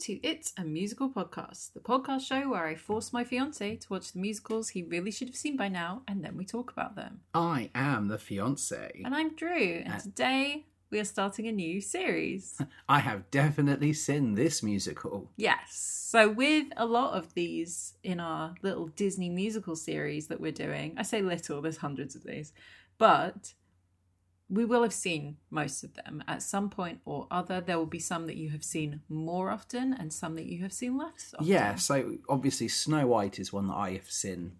Hello, and welcome to It's a Musical Podcast, the podcast show where I force my fiance to watch the musicals he really should have seen by now, and then we talk about them. I am the fiance. And I'm Drew, and Uh, today we are starting a new series. I have definitely seen this musical. yes, so with a lot of these in our little Disney musical series that we're doing, I say little, there's hundreds of these, but we will have seen most of them at some point or other. There will be some that you have seen more often, and some that you have seen less often. Yeah, so obviously Snow White is one that I have seen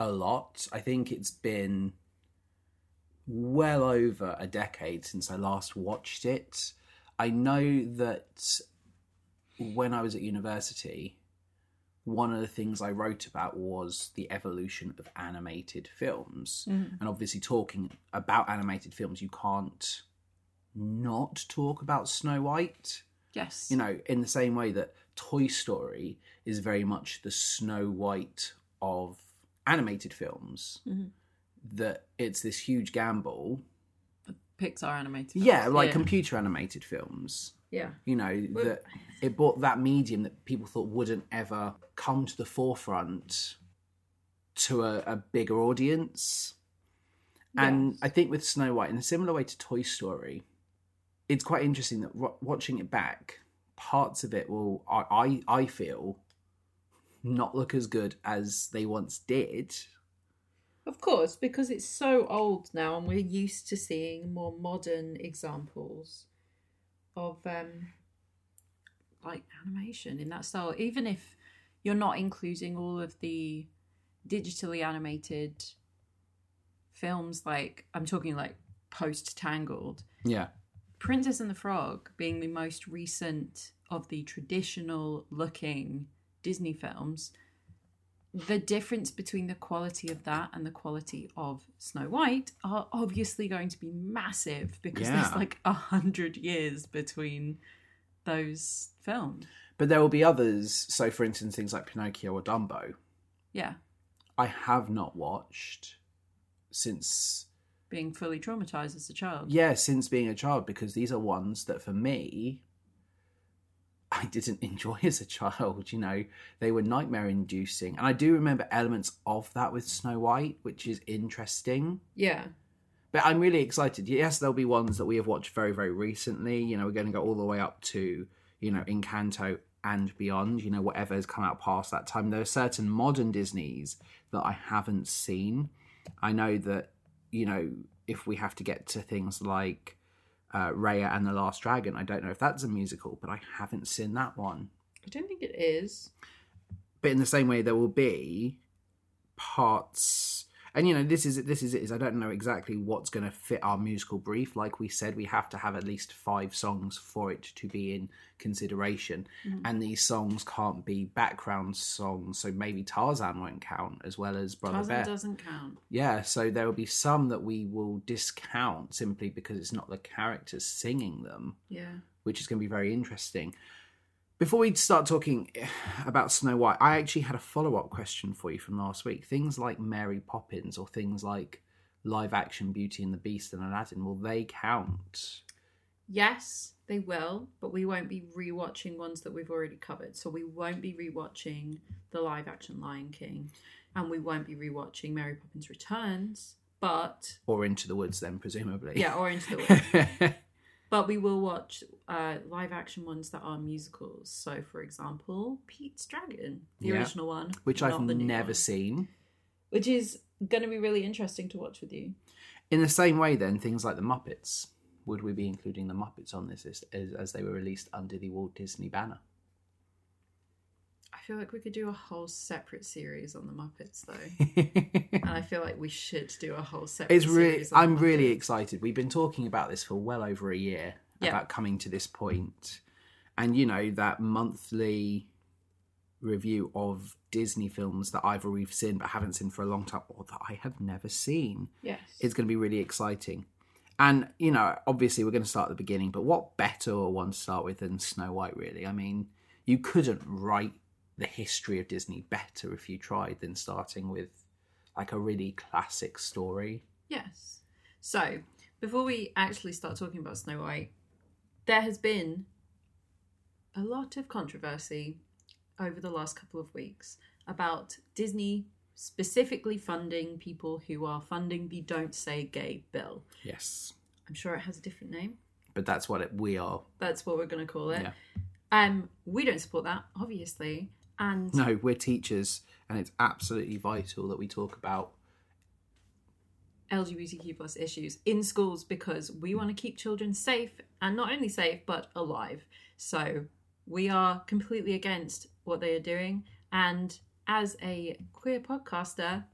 a lot. I think it's been well over a decade since I last watched it. I know that when I was at university, one of the things I wrote about was the evolution of animated films. Mhm. And obviously, talking about animated films, you can't not talk about Snow White. Yes. You know, in the same way that Toy Story is very much the Snow White of animated films, Mhm. that it's this huge gamble. Pixar animated. Yeah, like yeah. computer animated films. Yeah. You know, Well- that it brought that medium that people thought wouldn't ever come to the forefront to a, a bigger audience. And I think with Snow White, in a similar way to Toy Story, it's quite interesting that wa- watching it back, parts of it will, I, I, I feel, not look as good as they once did. Of course, because it's so old now, and we're used to seeing more modern examples of um, like animation in that style. Even if you're not including all of the digitally animated films, like I'm talking like post Tangled, Yeah. Princess and the Frog being the most recent of the traditional looking Disney films, the difference between the quality of that and the quality of Snow White are obviously going to be massive because Yeah. there's like a hundred years between those films. But there will be others. So, for instance, things like Pinocchio or Dumbo, Yeah, I have not watched since being fully traumatized as a child. yeah since being a child because these are ones that for me i didn't enjoy as a child you know. They were nightmare inducing. And i do remember elements of that with snow white which is interesting. Yeah, but i'm really excited. Yes there'll be ones that we have watched very very recently. You know we're going to go all the way up to you know encanto and beyond you know whatever has come out past that time. There are certain modern disneys that i haven't seen. I know that you know if we have to get to things like uh, Raya and the Last Dragon, I don't know if that's a musical, but I haven't seen that one. I don't think it is. But in the same way, there will be parts, and you know, this is this is it. Is I don't know exactly what's going to fit our musical brief. Like we said, we have to have at least five songs for it to be in consideration, Mhm. and these songs can't be background songs. So maybe Tarzan won't count as well as Brother Tarzan Bear. doesn't count. Yeah, so there will be some that we will discount simply because it's not the characters singing them, Yeah. which is going to be very interesting. Before we start talking about Snow White, I actually had a follow up question for you from last week. Things like Mary Poppins or things like live action Beauty and the Beast and Aladdin, will they count? Yes, they will, but we won't be rewatching ones that we've already covered. So we won't be rewatching the live action Lion King, and we won't be rewatching Mary Poppins Returns. But Or Into the Woods, then, presumably. yeah, or Into the Woods. but we will watch uh, live action ones that are musicals. So, for example, Pete's Dragon, the Yeah. original one, which I've never one, seen. which is going to be really interesting to watch with you. In the same way, then, things like the Muppets. Would we be including the Muppets on this list as, as they were released under the Walt Disney banner? I feel like we could do a whole separate series on the Muppets, though. and I feel like we should do a whole separate. it's really, I'm really excited. We've been talking about this for well over a year Yeah. about coming to this point, and you know that monthly review of Disney films that either we've seen but haven't seen for a long time, or that I have never seen. Yes. It's going to be really exciting. And you know, obviously, we're going to start at the beginning. But what better one to start with than Snow White? Really, I mean, you couldn't write the history of Disney better if you tried than starting with like a really classic story. Yes. So, before we actually start talking about Snow White, there has been a lot of controversy over the last couple of weeks about Disney specifically funding people who are funding the Don't Say Gay bill. Yes. I'm sure it has a different name. But that's what it, we are. That's what we're going to call it. Yeah. Um, we don't support that, obviously. And No, we're teachers, and it's absolutely vital that we talk about. LGBTQ plus issues in schools because we want to keep children safe and not only safe but alive. So we are completely against what they are doing. And as a queer podcaster,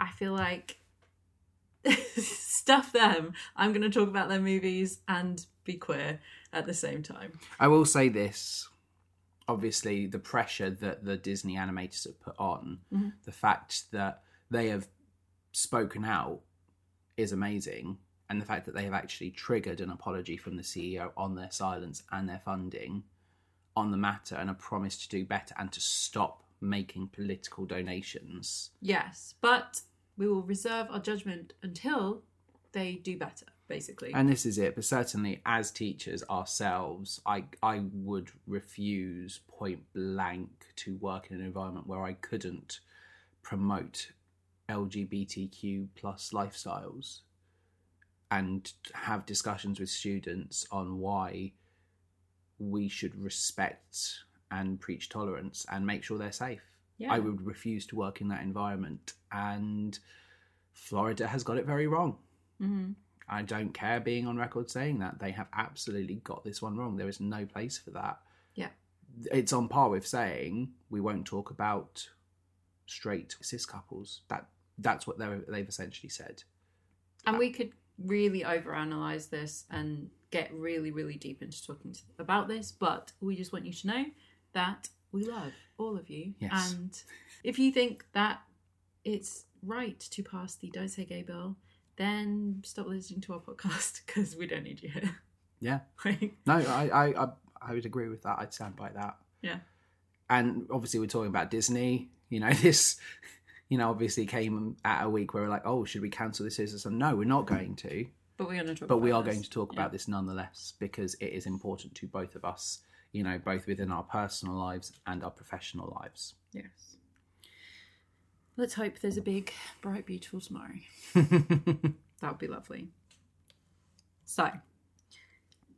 I feel like stuff them. I'm going to talk about their movies and be queer at the same time. I will say this. Obviously, the pressure that the Disney animators have put on, Mhm. the fact that they have spoken out is amazing. And the fact that they have actually triggered an apology from the CEO on their silence and their funding on the matter and a promise to do better and to stop making political donations. Yes, but we will reserve our judgment until they do better, basically. And this is it. But certainly, as teachers ourselves, I I would refuse point blank to work in an environment where I couldn't promote LGBTQ plus lifestyles and have discussions with students on why we should respect and preach tolerance and make sure they're safe. yeah. I would refuse to work in that environment, and Florida has got it very wrong. hmm I don't care being on record saying that. They have absolutely got this one wrong. There is no place for that. Yeah. It's on par with saying we won't talk about straight cis couples. That that's what they've essentially said. And we could really overanalyze this and get really, really deep into talking to, about this, but we just want you to know that we love all of you. Yes. And if you think that it's right to pass the Don't Say Gay bill, then stop listening to our podcast because we don't need you here. Yeah. Like, No, I, I, I, I would agree with that. I'd stand by that. Yeah. And obviously, we're talking about Disney. You know, this, you know, obviously came at a week where we're like, oh, should we cancel this season? So, no, we're not going to. but we're going to talk But we are this. going to talk Yeah. about this nonetheless because it is important to both of us, you know, both within our personal lives and our professional lives. Yes. Let's hope there's a big, bright, beautiful tomorrow. That would be lovely. So,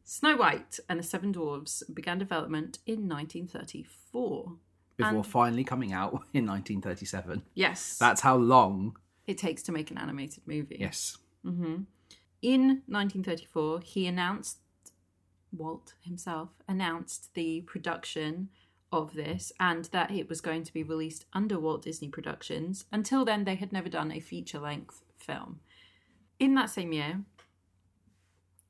Snow White and the Seven Dwarfs began development in 1934. Before And- finally coming out in 1937. Yes, That's how long. it takes to make an animated movie. Yes. hmm In 1934, he announced, Walt himself announced the production of this and that it was going to be released under Walt Disney Productions. Until then, they had never done a feature length film. In that same year,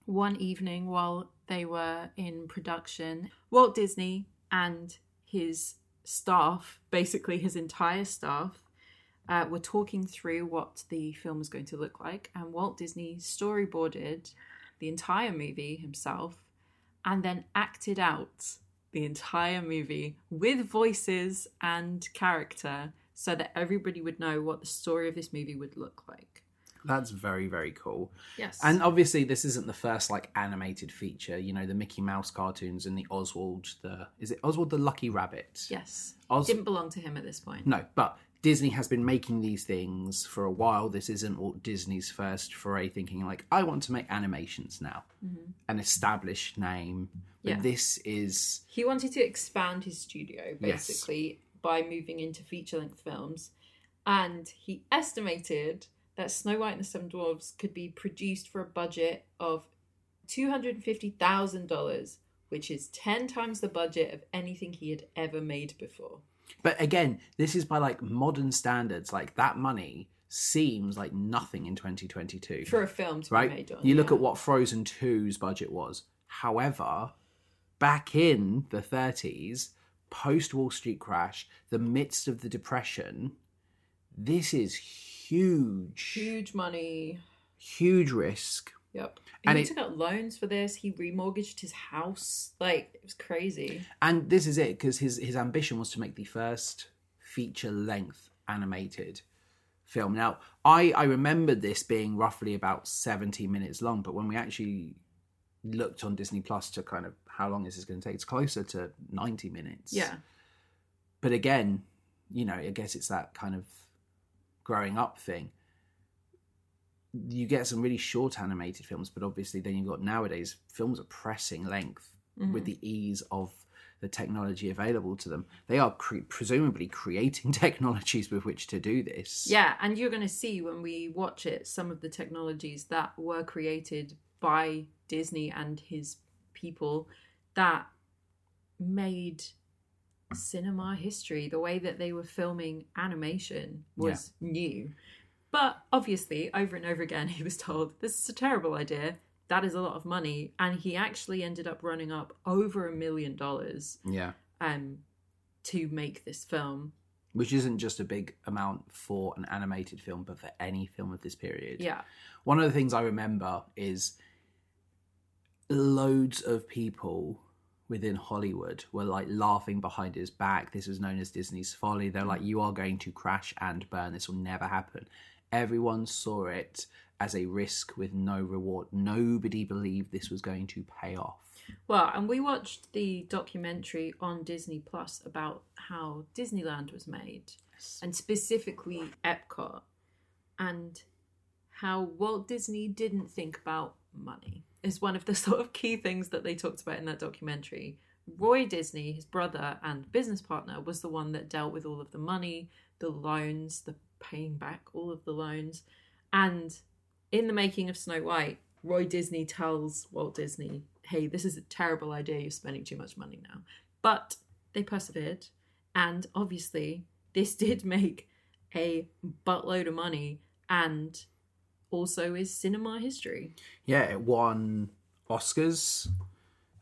one evening while they were in production, Walt Disney and his staff, basically his entire staff, uh, were talking through what the film was going to look like, and Walt Disney storyboarded the entire movie himself and then acted out the entire movie with voices and character so that everybody would know what the story of this movie would look like. That's very, very cool. Yes. And obviously, this isn't the first like animated feature. You know, the Mickey Mouse cartoons and the Oswald, the is it Oswald the Lucky Rabbit? yes. Os- Didn't belong to him at this point. no, but Disney has been making these things for a while. This isn't Walt Disney's first foray, thinking like, I want to make animations now, mm-hmm. an established name. But Yeah. this is He wanted to expand his studio basically by moving into feature length films. And he estimated that Snow White and the Seven Dwarfs could be produced for a budget of $250,000, which is 10 times the budget of anything he had ever made before. But again, this is by like modern standards. Like that money seems like nothing in 2022. For a film to right? be made on. you look at what Frozen 2's budget was. However, back in the 30s, post Wall Street crash, the midst of the depression, this is huge, huge money. huge risk. Yep. And he it- took out loans for this. He remortgaged his house. Like, it was crazy. And this is it because his his ambition was to make the first feature length animated film. Now, I I remember this being roughly about 70 minutes long, but when we actually looked on Disney Plus to kind of how long is this going to take? It's closer to 90 minutes. Yeah. But again, you know, I guess it's that kind of growing up thing. You get some really short animated films, but obviously then you've got nowadays films are pressing length Mm-hmm. with the ease of the technology available to them. They are cre- presumably creating technologies with which to do this. Yeah, and you're going to see when we watch it some of the technologies that were created by Disney and his people that made cinema history. The way that they were filming animation was new. But obviously, over and over again, he was told, This is a terrible idea. That is a lot of money. And he actually ended up running up over a million dollars Yeah. um, to make this film. Which isn't just a big amount for an animated film, but for any film of this period. Yeah. One of the things I remember is loads of people within Hollywood were like laughing behind his back. This was known as Disney's folly. They're like, you are going to crash and burn. This will never happen. Everyone saw it as a risk with no reward. Nobody believed this was going to pay off. Well, and we watched the documentary on Disney Plus about how Disneyland was made, and specifically Epcot, and how Walt Disney didn't think about money is one of the sort of key things that they talked about in that documentary. Roy Disney, his brother and business partner, was the one that dealt with all of the money, the loans, the paying back all of the loans. And in the making of Snow White, Roy Disney tells Walt Disney, hey, this is a terrible idea. You're spending too much money now. But they persevered. And obviously, this did make a buttload of money and also is cinema history. Yeah, it won Oscars.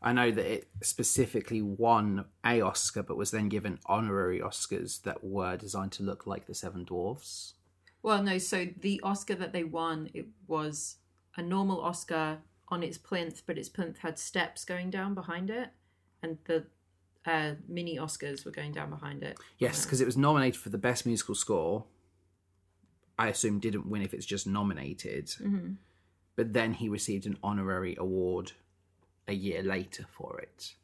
I know that it specifically won a Oscar, but was then given honorary Oscars that were designed to look like the Seven Dwarfs. Well, no, so the Oscar that they won, it was a normal Oscar on its plinth, but its plinth had steps going down behind it, and the uh, mini Oscars were going down behind it. Yes, because it was nominated for the best musical score. I assume didn't win if it's just nominated. But then he received an honorary award a year later for it.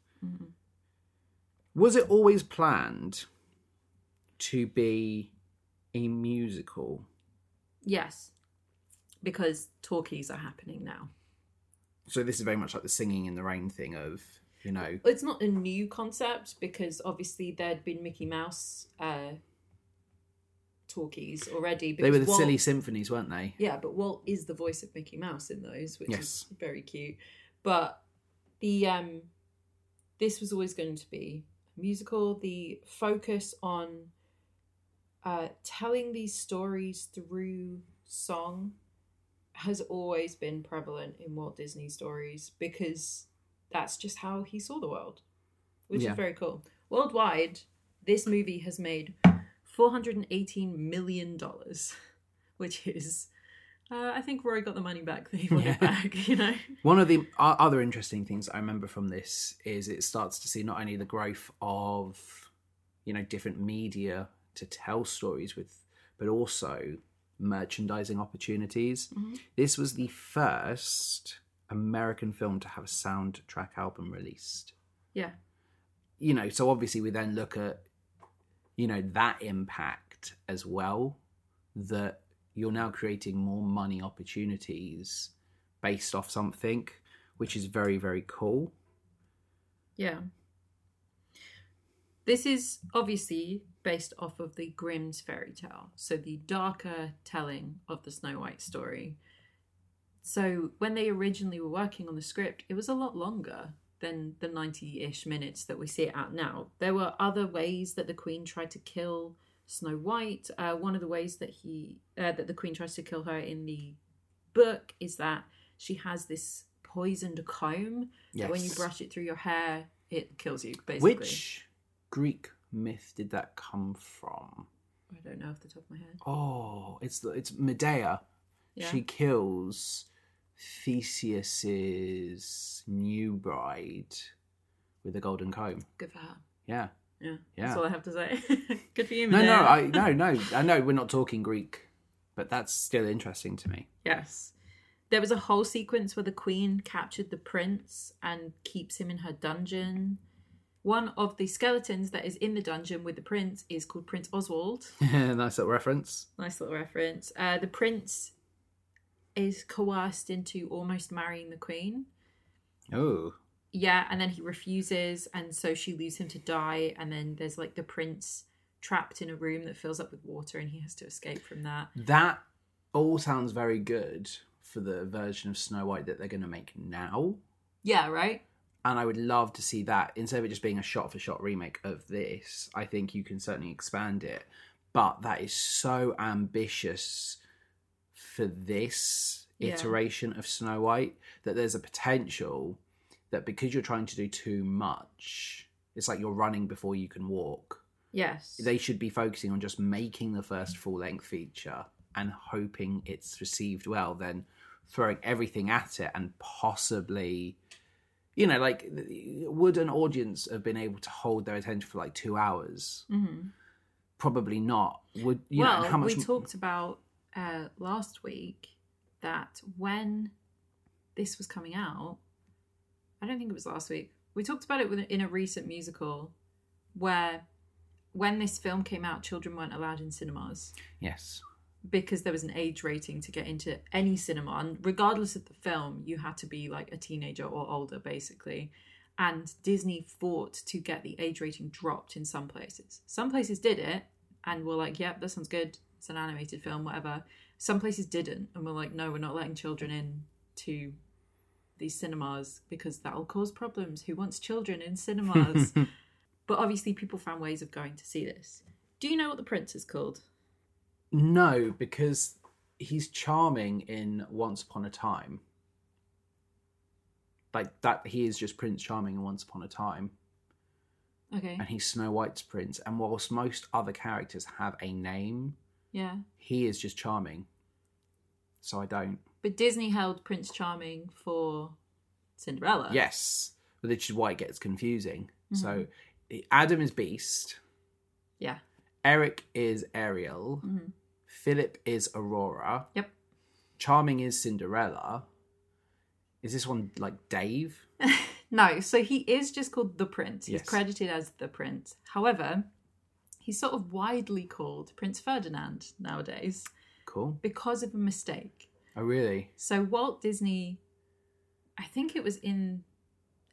Was it always planned to be a musical? Yes, because talkies are happening now. So this is very much like the singing in the rain thing of, you know, It's not a new concept because obviously there'd been Mickey Mouse uh, talkies already. they were the Walt- silly symphonies, weren't they? Yeah, but Walt is the voice of Mickey Mouse in those, which Yes. is very cute. But the um this was always going to be a musical. The focus on uh telling these stories through song has always been prevalent in Walt Disney stories because that's just how he saw the world. Which Yeah. is very cool. Worldwide, this movie has made $418 million, which is, uh, I think Roy got the money back that he wanted Yeah. back, you know? One of the other interesting things I remember from this is it starts to see not only the growth of, you know, different media to tell stories with, but also merchandising opportunities. Mhm. This was the first American film to have a soundtrack album released. Yeah. You know, so obviously we then look at, you know, that impact as well, that you're now creating more money opportunities based off something, which is very, very cool. Yeah. This is obviously based off of the Grimm's fairy tale, so the darker telling of the Snow White story. So when they originally were working on the script, it was a lot longer than the 90-ish minutes that we see it at now. There were other ways that the Queen tried to kill Snow White. Uh, one of the ways that he uh, that the Queen tries to kill her in the book is that she has this poisoned comb Yes. when you brush it through your hair, it kills you, basically. Which Greek myth did that come from? I don't know off the top of my head. Oh, it's the it's Medea. Yeah. She kills Theseus's new bride with a golden comb. Good for her. Yeah. Yeah. Yeah. That's all I have to say. Good for you, No, no, I no, no. I know we're not talking Greek, but that's still interesting to me. Yes. There was a whole sequence where the queen captured the prince and keeps him in her dungeon. One of the skeletons that is in the dungeon with the prince is called Prince Oswald. nice little reference. Nice little reference. Uh, the prince is coerced into almost marrying the queen. Oh, Yeah, and then he refuses, and so she leaves him to die. And then there's like the prince trapped in a room that fills up with water, and he has to escape from that. that all sounds very good for the version of Snow White that they're going to make now. Yeah, right? and I would love to see that instead of it just being a shot for shot remake of this. I think you can certainly expand it, but that is so ambitious for this Yeah. iteration of Snow White that there's a potential that because you're trying to do too much, it's like you're running before you can walk. Yes. They should be focusing on just making the first full length feature and hoping it's received well, then throwing everything at it and possibly, you know, like, would an audience have been able to hold their attention for like two hours? hmm Probably not. Would you well, know how much? we talked about uh, last week that when this was coming out, I don't think it was last week. We talked about it in a recent musical where when this film came out, children weren't allowed in cinemas yes, because there was an age rating to get into any cinema. And regardless of the film, you had to be like a teenager or older, basically. And Disney fought to get the age rating dropped in some places. Some places did it and were like, yep, that sounds good. It's an animated film, whatever. Some places didn't and were like, no, we're not letting children in to these cinemas because that'll cause problems. Who wants children in cinemas? but obviously, people found ways of going to see this. Do you know what the prince is called? no, because he's charming in Once Upon a Time. Like that, he is just Prince Charming in Once Upon a Time. Okay. and he's Snow White's prince. And whilst most other characters have a name, Yeah. he is just charming. So I don't. But Disney held Prince Charming for Cinderella. Yes, but which is why it gets confusing. Mm-hmm. So Adam is Beast, Yeah. Eric is Ariel, Mhm. Philip is Aurora, Yep. Charming is Cinderella. Is this one like Dave? No, so he is just called the Prince. He's Yes. credited as the Prince. However, he's sort of widely called Prince Ferdinand nowadays Cool. because of a mistake. Oh, really? So Walt Disney, I think it was in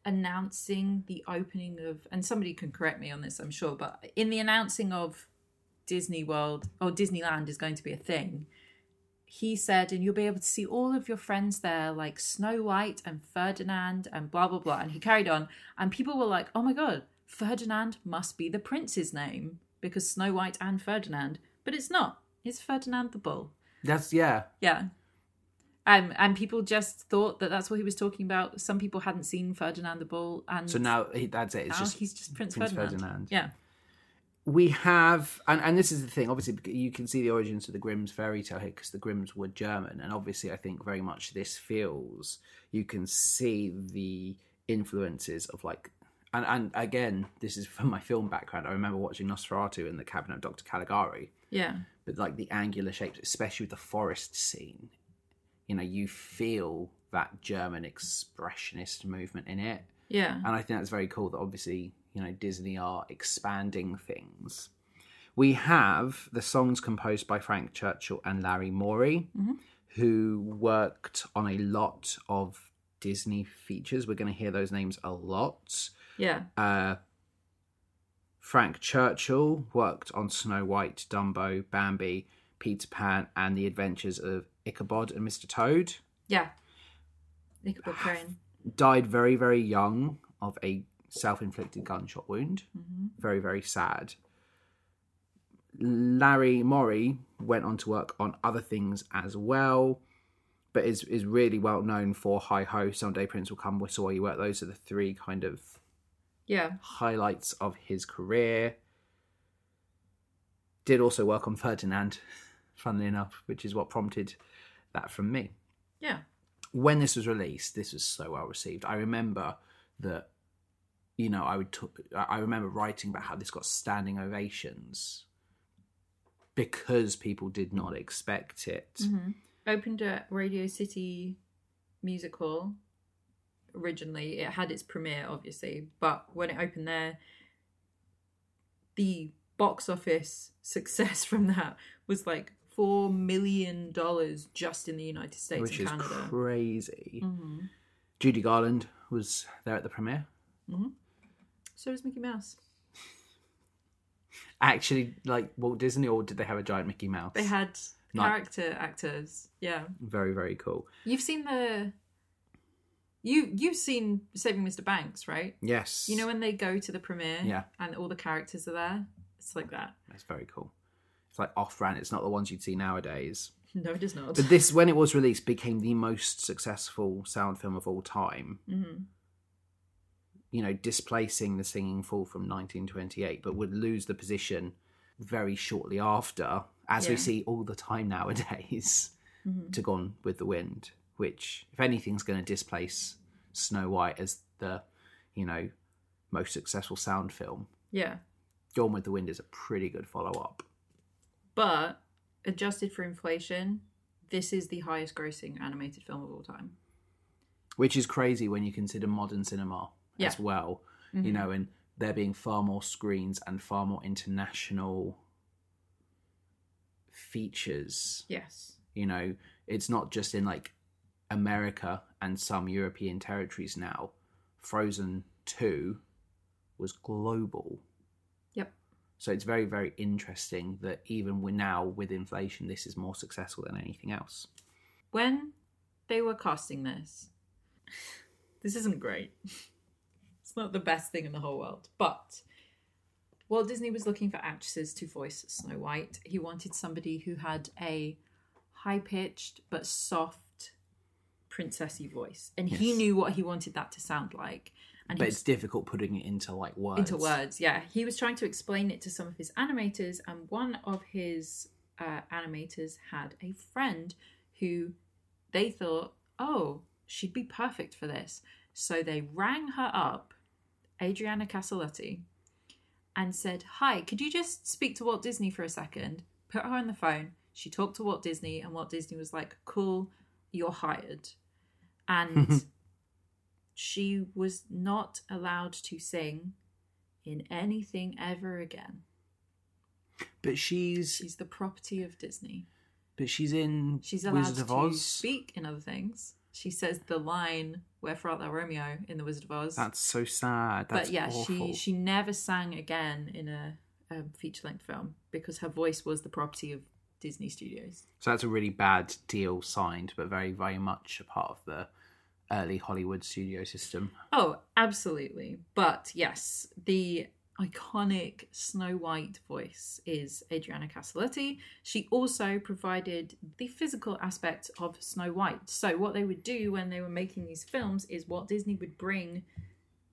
announcing the opening of, and somebody can correct me on this, I'm sure, but in the announcing of Disney World or Disneyland is going to be a thing, he said, and you'll be able to see all of your friends there, like Snow White and Ferdinand and blah, blah, blah. And he carried on, and people were like, oh my God, Ferdinand must be the prince's name because Snow White and Ferdinand. But it's not. It's Ferdinand the Bull. That's yeah. Yeah. Um, and people just thought that that's what he was talking about. Some people hadn't seen Ferdinand the Bull, and So now he, that's it. It's just he's just Prince, Prince Ferdinand. Ferdinand. Yeah, we have and, and this is the thing obviously you can see the origins of the grimm's fairy tale here because the grimms were german and obviously i think very much this feels you can see the influences of like and, and again this is from my film background i remember watching nosferatu in the cabinet of dr caligari yeah, but like the angular shapes especially with the forest scene you know you feel that german expressionist movement in it yeah. and I think that's very cool that obviously, you know, Disney are expanding things. We have the songs composed by Frank Churchill and Larry Morey, mm-hmm. who worked on a lot of Disney features. We're going to hear those names a lot. Yeah, Uh, Frank Churchill worked on Snow White, Dumbo, Bambi, Peter Pan, and the adventures of Ichabod and Mr. Toad. yeah. Ichabod Crane. died very very young of a self-inflicted gunshot wound Mm-hmm. very very sad larry morey went on to work on other things as well but is is really well known for hi ho someday prince will come whistle while you work those are the three kind of Yeah, highlights of his career did also work on ferdinand funnily enough which is what prompted that from me yeah, when this was released, this was so well received. I remember that, you know, I would. T- I remember writing about how this got standing ovations because people did not expect it. Mm-hmm. Opened at Radio City musical originally. It had its premiere, obviously, but when it opened there, the box office success from that was like four million dollars just in the United States which and is Canada. crazy. hmm Judy Garland was there at the premiere. So was Mickey Mouse. Actually, like Walt Disney, or did they have a giant Mickey Mouse? They had character actors. Yeah, Very, very cool. you've seen the. You you've seen Saving Mr. Banks, right? Yes. You know when they go to the premiere, Yeah. and all the characters are there. It's like that. That's very cool. It's like off brand. It's not the ones you'd see nowadays. No, it is not. But this, when it was released, became the most successful sound film of all time. Mhm. You know, displacing The Singing Fool from 1928, but would lose the position very shortly after, as we Yeah. see all the time nowadays, Mhm. to Gone with the Wind, which, if anything's going to displace Snow White as the, you know, most successful sound film, Yeah, Gone with the Wind is a pretty good follow up. but adjusted for inflation, this is the highest grossing animated film of all time. which is crazy when you consider modern cinema as Yeah. well you mm-hmm. know and there being far more screens and far more international features Yes. you know it's not just in like america and some european territories now frozen 2 was global Yep. so it's very very interesting that even with now with inflation this is more successful than anything else When they were casting this, this isn't great. It's not the best thing in the whole world, but Walt Disney was looking for actresses to voice Snow White. He wanted somebody who had a high pitched but soft princessy voice. And he knew what he wanted that to sound like. And but he it's difficult putting it into like words into words. Yeah, he was trying to explain it to some of his animators, and one of his uh, animators had a friend who they thought, oh, she'd be perfect for this. So they rang her up, Adriana Caselotti, and said, Hi, could you just speak to Walt Disney for a second? Put her on the phone. She talked to Walt Disney, and Walt Disney was like, Cool, you're hired. And mm-hmm. she was not allowed to sing in anything ever again. but she's She's the property of Disney. But she's in She's allowed Wizard of to Oz. speak in other things. She says the line "Wherefore art thou, Romeo" in the Wizard of Oz. That's so sad. That's but yeah, awful. she she never sang again in a, a feature length film because her voice was the property of Disney Studios. So that's a really bad deal signed, but very, very much a part of the early Hollywood studio system. Oh, absolutely. But yes, the iconic Snow White voice is Adriana Caselotti. She also provided the physical aspect of Snow White. So, what they would do when they were making these films is Walt Disney would bring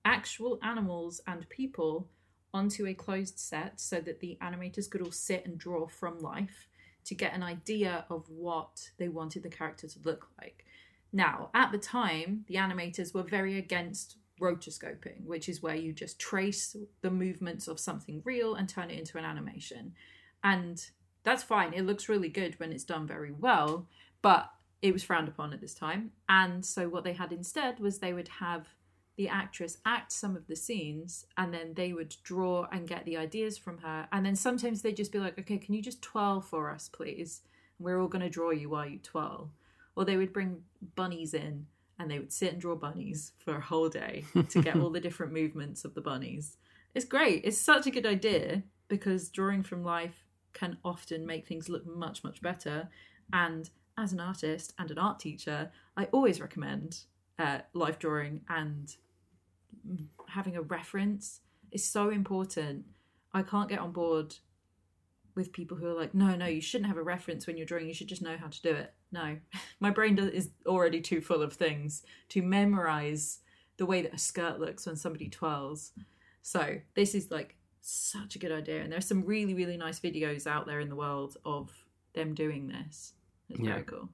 actual animals and people onto a closed set so that the animators could all sit and draw from life to get an idea of what they wanted the character to look like. Now, at the time, the animators were very against rotoscoping, which is where you just trace the movements of something real and turn it into an animation. And that's fine. It looks really good when it's done very well, but it was frowned upon at this time. And so what they had instead was they would have the actress act some of the scenes and then they would draw and get the ideas from her. And then sometimes they'd just be like, okay, can you just twirl for us, please? We're all going to draw you while you twirl. Or they would bring bunnies in and they would sit and draw bunnies for a whole day to get all the different movements of the bunnies. It's great. It's such a good idea because drawing from life can often make things look much, much better. And as an artist and an art teacher, I always recommend uh, life drawing and having a reference is so important. I can't get on board with people who are like, no, no, you shouldn't have a reference when you're drawing. You should just know how to do it. No, my brain does, is already too full of things to memorize the way that a skirt looks when somebody twirls. So this is like such a good idea, and there's some really, really nice videos out there in the world of them doing this. It's Yeah. very cool.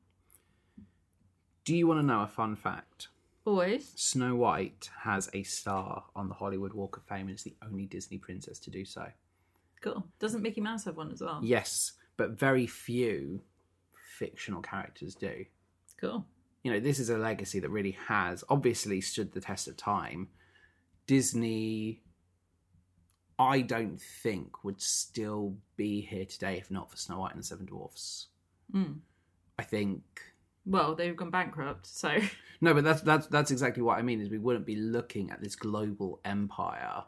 Do you want to know a fun fact? Always. Snow White has a star on the Hollywood Walk of Fame and is the only Disney princess to do so. Cool. Doesn't Mickey Mouse have one as well? Yes, but very few fictional characters do. Cool. you know, this is a legacy that really has obviously stood the test of time. Disney, I don't think, would still be here today if not for Snow White and the Seven Dwarfs. Mm. I think Well, they've gone bankrupt, so no, but that's that's that's exactly what I mean. Is we wouldn't be looking at this global empire.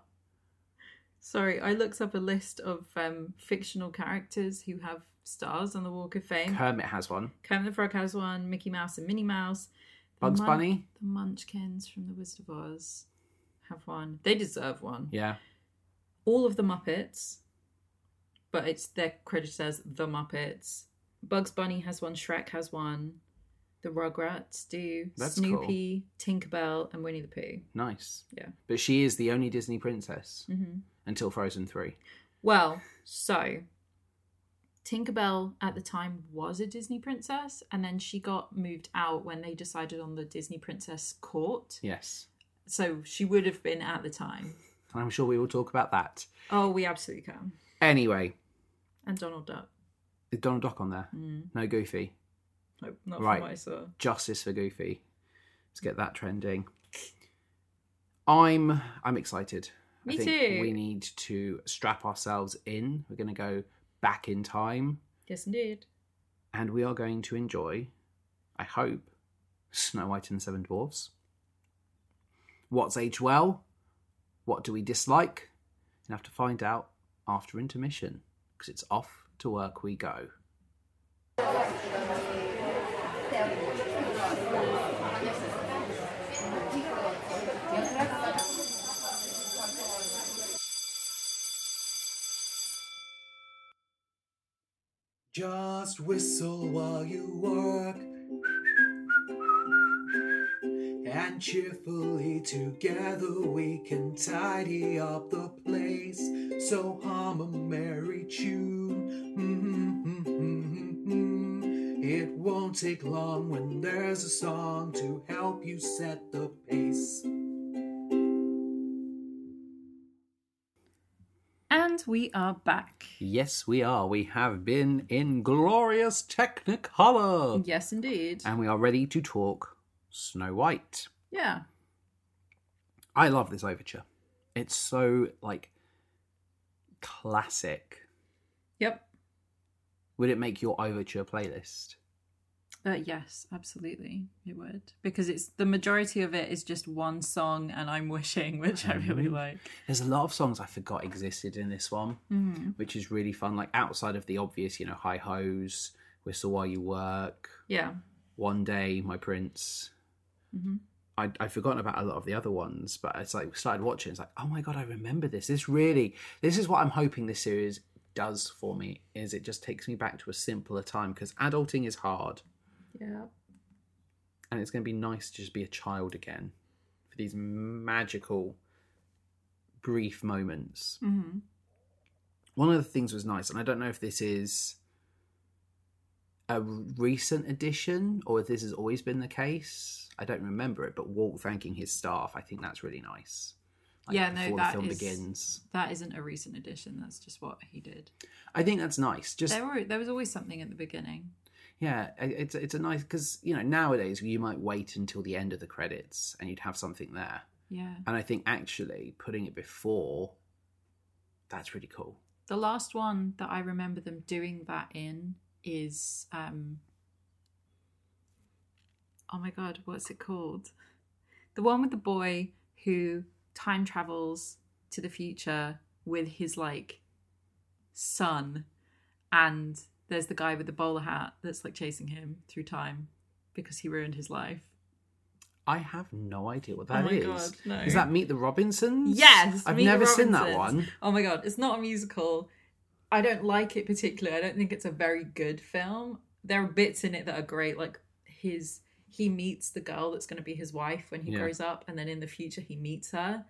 sorry. I looked up a list of um, fictional characters who have stars on the Walk of Fame. Kermit has one. Kermit the Frog has one. Mickey Mouse and Minnie Mouse. Bugs Mun- Bunny, The Munchkins from The Wizard of Oz have one. They deserve one. yeah. All of the Muppets, but it's they're credited as the Muppets. Bugs Bunny has one. Shrek has one. The Rugrats do. That's Snoopy, Tinkerbell, and Winnie the Pooh. Nice. Yeah. But she is the only Disney princess hmm until Frozen 3. Well, so Tinkerbell at the time was a Disney princess, and then she got moved out when they decided on the Disney Princess Court. Yes. So she would have been at the time. And I'm sure we will talk about that. Oh, we absolutely can. Anyway, And Donald Duck. is Donald Duck on there? Mm. No Goofy. No, not Right. from what I saw. Justice for Goofy. Let's get that trending. I'm I'm excited. Me I think too. we need to strap ourselves in. We're going to go back in time Yes, indeed. and we are going to enjoy, I hope, Snow White and the Seven Dwarfs. What's aged well? What do we dislike? You have to find out after intermission because it's off to work we go. Just whistle while you work. And cheerfully together we can tidy up the place. So hum a merry tune. Mm-hmm. It won't take long when there's a song to help you set the pace. We are back. Yes, we are. We have been in glorious Technicolor. Yes, indeed. And we are ready to talk Snow White. Yeah. I love this overture. It's so, like, classic. Yep. Would it make your overture playlist? Uh, yes, absolutely, it would because it's the majority of it is just one song, and I'm wishing, which I really Mhm. like. There's a lot of songs I forgot existed in this one, Mm-hmm. which is really fun. Like, outside of the obvious, you know, High Hose, Whistle While You Work, Yeah. One Day, My Prince. Mhm. I, I'd forgotten about a lot of the other ones, but it's like we started watching. It's like, oh my god, I remember this. This really, this is what I'm hoping this series does for me. Is it just takes me back to a simpler time because adulting is hard, Yeah. and it's going to be nice to just be a child again for these magical, brief moments. Mm-hmm. One of the things was nice, and I don't know if this is a recent addition or if this has always been the case. I don't remember it, but Walt thanking his staff, I think that's really nice. Yeah, no, before that the film is- begins. That isn't a recent addition. That's just what he did. I think that's nice. Just There were there was always something at the beginning. Yeah, it's it's a nice because you know nowadays you might wait until the end of the credits and you'd have something there, Yeah. and I think actually putting it before, that's really cool. The last one that I remember them doing that in is um Oh my god, what's it called? The one with the boy who time travels to the future with his like son and there's the guy with the bowler hat that's like chasing him through time because he ruined his life. I have no idea what Oh that my is. God, no. Is that Meet the Robinsons? Yes, I've Meet never seen that one. Oh my god, it's not a musical. I don't like it particularly. I don't think it's a very good film. There are bits in it that are great, like his he meets the girl that's going to be his wife when he Yeah. grows up, and then in the future he meets her,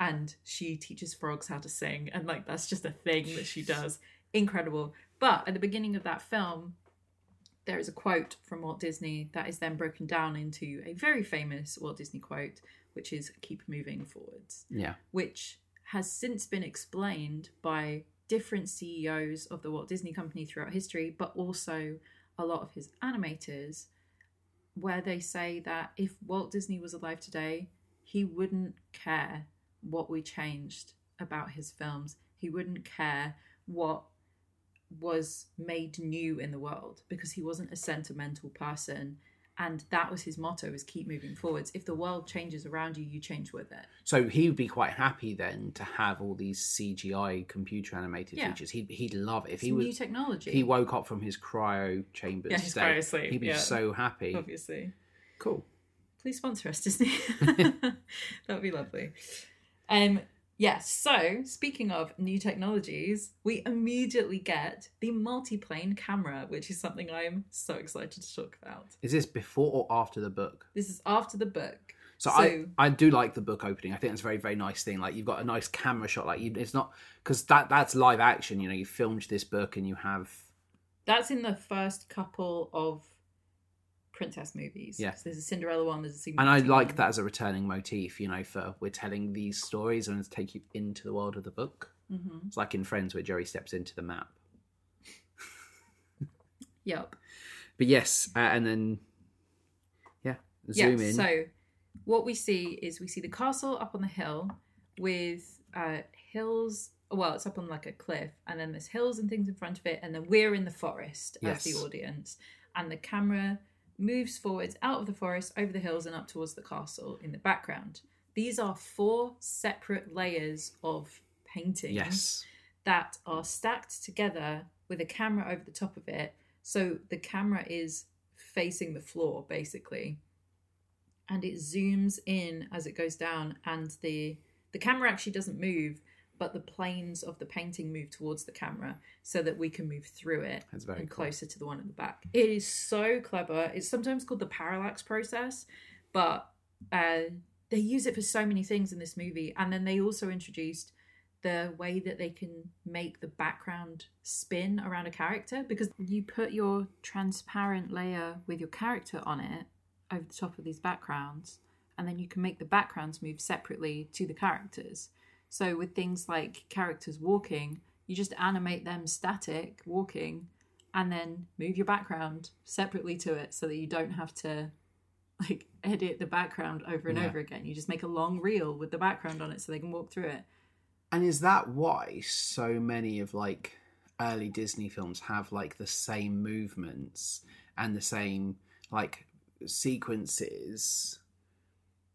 and she teaches frogs how to sing, and like that's just a thing that she does. Incredible. But at the beginning of that film, there is a quote from Walt Disney that is then broken down into a very famous Walt Disney quote, which is "Keep moving forwards." Yeah. which has since been explained by different CEOs of the Walt Disney Company throughout history, but also a lot of his animators where they say that if Walt Disney was alive today, he wouldn't care what we changed about his films. He wouldn't care what was made new in the world because he wasn't a sentimental person and that was his motto is keep moving forwards if the world changes around you you change with it So he would be quite happy then to have all these CGI computer animated Yeah. features. He'd he'd love it if it's he new was. technology He woke up from his cryo chambers. Yeah, his state, cryo sleep, He'd be yeah. so happy. obviously Cool. please sponsor us disney that would be lovely um yes so speaking of new technologies we immediately get the multiplane camera which is something i'm so excited to talk about Is this before or after the book? this is after the book So, So- I I do like the book opening. I think it's a very very nice thing. Like you've got a nice camera shot. Like you, it's not because that that's live action. You know, you filmed this book and you have that's in the first couple of princess movies Yeah. there's a cinderella one there's a Sleeping and I like one. that as a returning motif. You know, for we're telling these stories and to take you into the world of the book. Mhm. It's like in Friends where Jerry steps into the map. yep But yes, uh, and then yeah, zoom yeah, in. So what we see is we see the castle up on the hill with uh, hills. Well, it's up on like a cliff, and then there's hills and things in front of it, and then we're in the forest as the audience, and the camera moves forwards out of the forest, over the hills, and up towards the castle in the background. These are four separate layers of paintings yes, that are stacked together with a camera over the top of it. So the camera is facing the floor basically. And it zooms in as it goes down and the the camera actually doesn't move, but the planes of the painting move towards the camera so that we can move through it and cool. closer to the one at the back. It is so clever. It's sometimes called the parallax process, but uh, they use it for so many things in this movie. And then they also introduced the way that they can make the background spin around a character because you put your transparent layer with your character on it over the top of these backgrounds and then you can make the backgrounds move separately to the characters so with things like characters walking you just animate them static walking and then move your background separately to it so that you don't have to like edit the background over and Yeah. over again you just make a long reel with the background on it so they can walk through it And is that why so many of like early Disney films have like the same movements and the same like sequences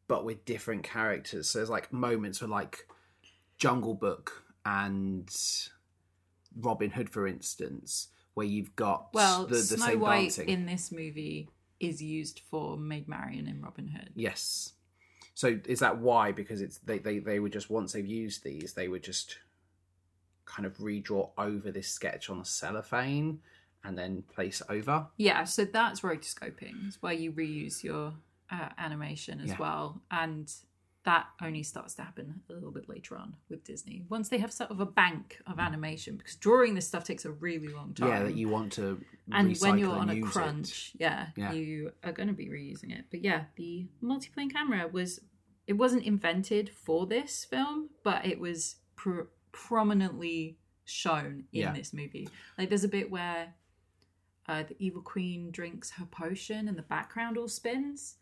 but with different characters? So there's like moments where like Jungle Book and Robin Hood for instance where you've got Well, the, the Snow same White dancing. in this movie is used for Maid Marian in Robin Hood. Yes. So is that why? Because it's they, they they would just once they've used these, they would just kind of redraw over this sketch on a cellophane and then place over. Yeah, so that's rotoscoping, is where you reuse your uh, animation as Yeah. well, and that only starts to happen a little bit later on with Disney once they have sort of a bank of animation because drawing this stuff takes a really long time. Yeah, that you want to and when you're and on a crunch, yeah, Yeah. you are going to be reusing it. But yeah, the multiplane camera was it wasn't invented for this film, but it was pr- prominently shown in Yeah. this movie. Like there's a bit where uh, the evil queen drinks her potion and the background all spins.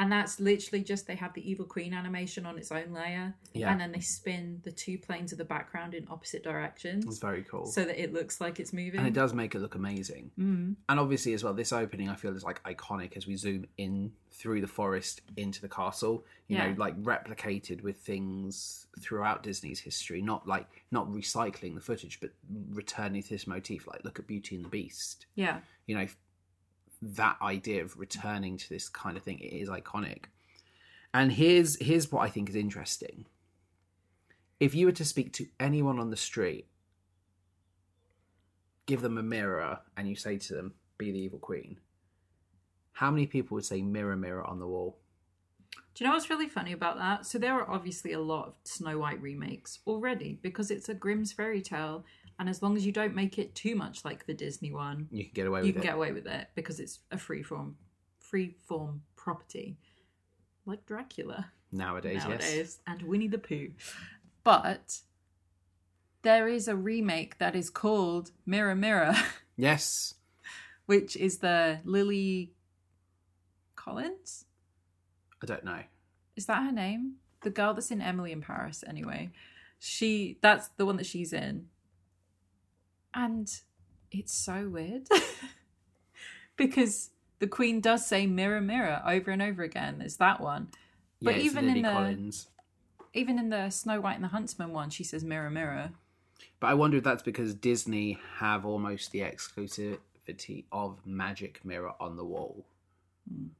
And that's literally just they have the evil queen animation on its own layer, Yeah. and then they spin the two planes of the background in opposite directions, It's very cool. so that it looks like it's moving. and it does make it look amazing. Mm. And obviously, as well, this opening I feel is like iconic as we zoom in through the forest into the castle. You Yeah. know, like replicated with things throughout Disney's history. Not like not recycling the footage, but returning to this motif. Like look at Beauty and the Beast. Yeah. You know, that idea of returning to this kind of thing it is iconic. And here's here's what I think is interesting. If you were to speak to anyone on the street, give them a mirror, and you say to them, "Be the evil queen," how many people would say "Mirror, mirror on the wall"? Do you know what's really funny about that? So there are obviously a lot of Snow White remakes already because it's a Grimm's fairy tale, and as long as you don't make it too much like the Disney one, You can get away you with can it. get away with it because it's a free form, free form property, like Dracula nowadays, nowadays yes. and Winnie the Pooh. But there is a remake that is called Mirror Mirror, Yes. which is the Lily Collins. I don't know. Is that her name? The girl that's in Emily in Paris, anyway. She that's the one that she's in. And it's so weird. because the Queen does say mirror mirror over and over again. There's that one. Yeah, But it's even in the- Collins. Even in the Snow White and the Huntsman one, she says mirror mirror. But I wonder if that's because Disney have almost the exclusivity of Magic Mirror on the wall.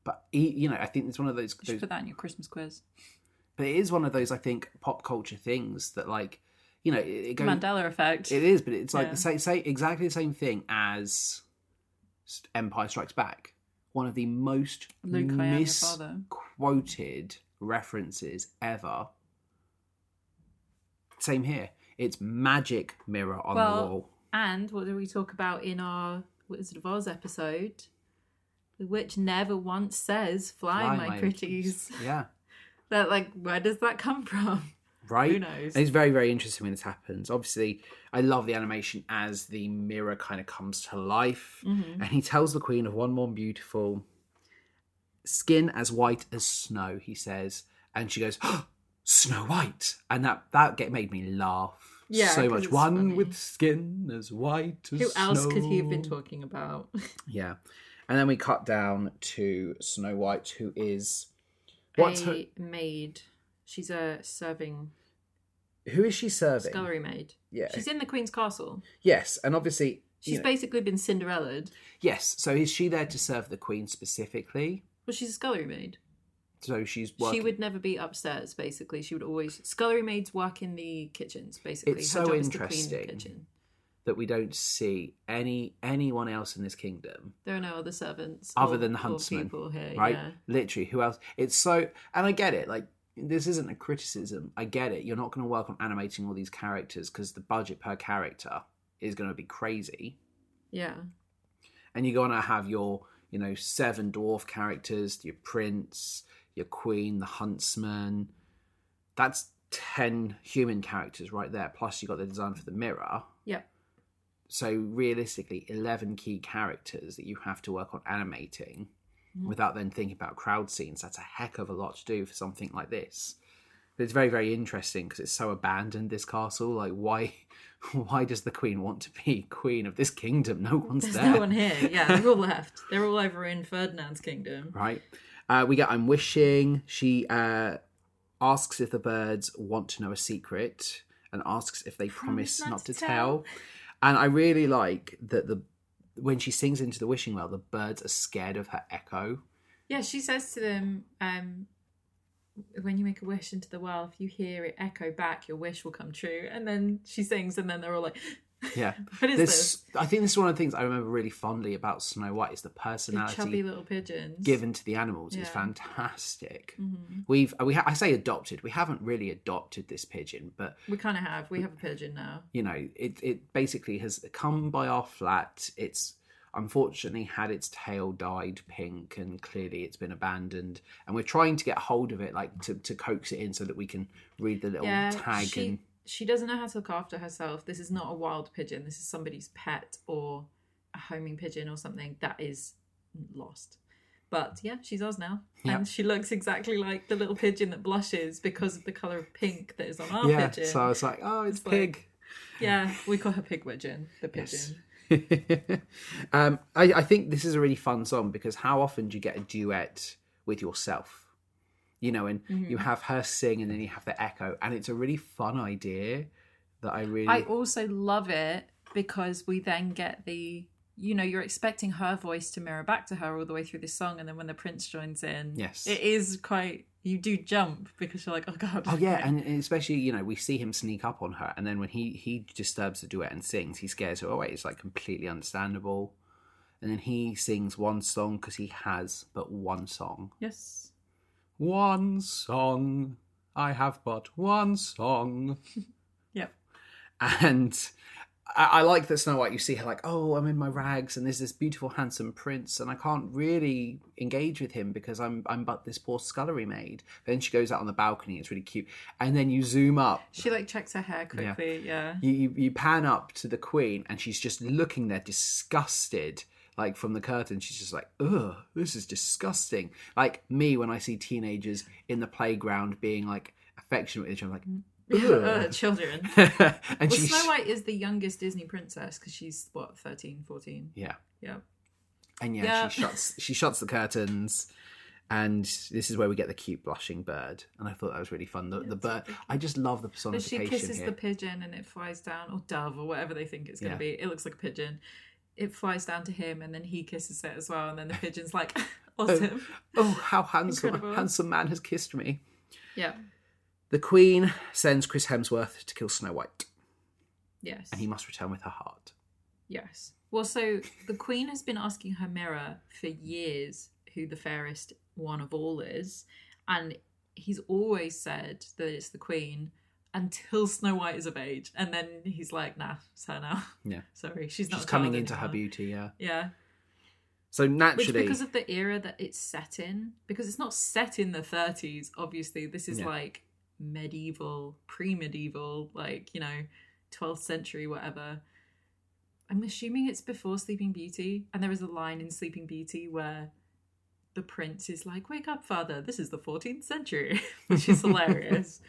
But e- you know, I think it's one of those. You should those put that in your Christmas quiz. but it is one of those, I think, pop culture things that, like, you know, it, it goes. Mandela effect. It is, but it's like Yeah. the same, say exactly the same thing as Empire Strikes Back. One of the most Luke, I am your father. misquoted references ever. Same here. It's magic mirror on the wall. And what did we talk about in our Wizard of Oz episode? The witch never once says, "Fly, my, pretties." Yeah, That like, where does that come from? right. Who knows? And it's very, very interesting when this happens. Obviously, I love the animation as the mirror kind of comes to life, Mm-hmm. and he tells the queen of one more beautiful skin as white as snow. He says, and she goes, "Snow White," and that that get made me laugh. Yeah, so much. One funny. with skin as white as Who else could he have been talking about? Yeah, and then we cut down to Snow White, who is what's her, a maid. She's a serving who is she serving? scullery maid. Yeah. She's in the Queen's castle. Yes, and obviously She's you know- basically been Cinderella'd. yes. So is she there to serve the queen specifically? Well, she's a scullery maid. So she's working. She would never be upstairs. Basically, she would always scullery maids work in the kitchens. Basically, It's Her so job is to clean the interesting. kitchen. That we don't see any anyone else in this kingdom There are no other servants other or- than the huntsman, people here. right? Yeah. Literally, who else? It's so, and I get it. Like this isn't a criticism. I get it. You're not going to work on animating all these characters because the budget per character is going to be crazy, Yeah. and you're going to have your, you know, seven dwarf characters, your prince, your queen, the huntsman. That's ten human characters right there. Plus, you got the design for the mirror. So realistically 11 key characters that you have to work on animating without then thinking about crowd scenes that's a heck of a lot to do for something like this but it's very very interesting because it's so abandoned this castle like why why does the queen want to be queen of this kingdom no one's There's there no one here. Yeah, they're all left. They're all over in Ferdinand's kingdom. right uh, we get i'm wishing she uh, asks if the birds want to know a secret and asks if they promise, not, to tell. And i really like that the when she sings into the wishing well the birds are scared of her echo Yeah, she says to them, um, when you make a wish into the well, if you hear it echo back, your wish will come true. And then she sings, and then they're all like, yeah What is this, this? i think this is one of the things i remember really fondly about snow white is the The personality chubby little pigeons. given to the animals is Yeah. fantastic Mhm. we've we ha- i say adopted we haven't really adopted this pigeon but We kind of have. We have a pigeon now. you know it it basically has come by our flat it's unfortunately had its tail dyed pink and clearly it's been abandoned and we're trying to get hold of it like to, to coax it in so that we can read the little Yeah, tag she, and she doesn't know how to look after herself. This is not a wild pigeon. This is somebody's pet or a homing pigeon or something that is lost. But yeah, she's ours now. Yeah. And she looks exactly like the little pigeon that blushes because of the colour of pink that is on our yeah pigeon. so i was like oh it's, It's like- pig Yeah, we call her Pig Pigeon, the Yes. pigeon. um, I, I think this is a really fun song because how often do you get a duet with yourself? You know, and Mm-hmm. you have her sing and then you have the echo, and it's a really fun idea that I really. I also love it because we then get the you know you're expecting her voice to mirror back to her all the way through this song and then when the prince joins in Yes. it is quite you do jump because you're like oh god Oh yeah, and and especially you know we see him sneak up on her, and then when he he disturbs the duet and sings, he scares her away. It's like completely understandable. And then he sings one song because he has but one song. yes One song, I have but one song. yep And I, I like that Snow White. You see her like, oh, I'm in my rags, and there's this beautiful, handsome prince, and I can't really engage with him because I'm I'm but this poor scullery maid. But Then she goes out on the balcony. It's really cute, and then you zoom up. she like checks her hair quickly yeah, You, you you pan up to the queen, and she's just looking there, disgusted, like from the curtain. She's just like, ugh, this is disgusting. Like me when I see teenagers in the playground being like affectionate with each other, I'm like, Uh, ugh. children. and Well, she's Snow White is the youngest Disney princess because she's what 13, 14. yeah, Yeah. and yeah, Yeah. she shuts she shuts the curtains. And this is where we get the cute blushing bird, and I thought that was really fun. The, the bird, I just love the But she personification kisses here. the pigeon and it flies down, or dove, or whatever they think it's going Yeah. to be. It looks like a pigeon. It flies down to him, and then he kisses it as well. And then the pigeon's like, oh, awesome. Oh, how handsome! Incredible. Handsome man has kissed me. Yeah. The Queen sends Chris Hemsworth to kill Snow White, Yes. and he must return with her heart. Yes. Well, so the Queen has been asking her mirror for years who the fairest one of all is, and he's always said that it's the Queen until Snow White is of age, and then he's like, "Nah, it's her now." Yeah. Sorry, she's not She's coming into her beauty, yeah. Yeah, So which naturally, because of the era that it's set in, because it's not set in the 30s. Obviously, this is Yeah. like medieval, pre-medieval, like you know, 12th century, whatever. I'm assuming it's before Sleeping Beauty, and there is a line in Sleeping Beauty where the prince is like, "Wake up, father! This is the 14th century," which is hilarious.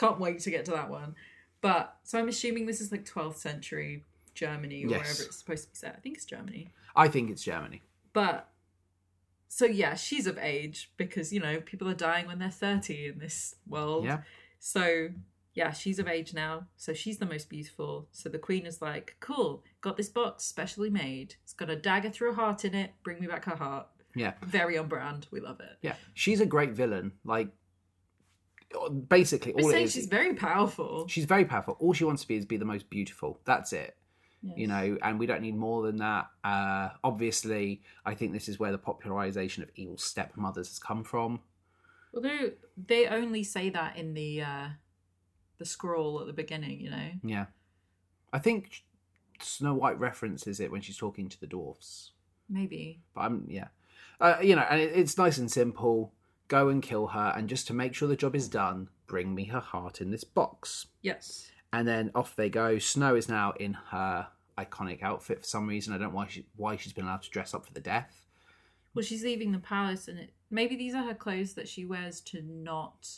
Can't wait to get to that one. But so I'm assuming this is like 12th century Germany or Yes. wherever it's supposed to be set. I think it's Germany. I think it's Germany. But so yeah, she's of age because you know people are dying when they're 30 in this world. Yeah. So yeah, she's of age now, so she's the most beautiful. So the queen is like, "Cool, got this box specially made. It's got a dagger through a heart in it. Bring me back her heart." Yeah. Very on brand. We love it. Yeah. She's a great villain. Like, basically, all it is. she's very powerful. she's very powerful. All she wants to be is be the most beautiful. That's it. Yes. You know, and we don't need more than that. Uh, obviously, I think this is where the popularization of evil stepmothers has come from. Although they only say that in the uh the scroll at the beginning, you know. Yeah. I think Snow White references it when she's talking to the dwarfs. Maybe. But I'm yeah, uh, you know, and it, it's nice and simple. Go and kill her, and just to make sure the job is done, bring me her heart in this box. Yes. And then off they go. Snow is now in her iconic outfit for some reason. I don't know why she why she's been allowed to dress up for the death. Well, she's leaving the palace, and it, maybe these are her clothes that she wears to not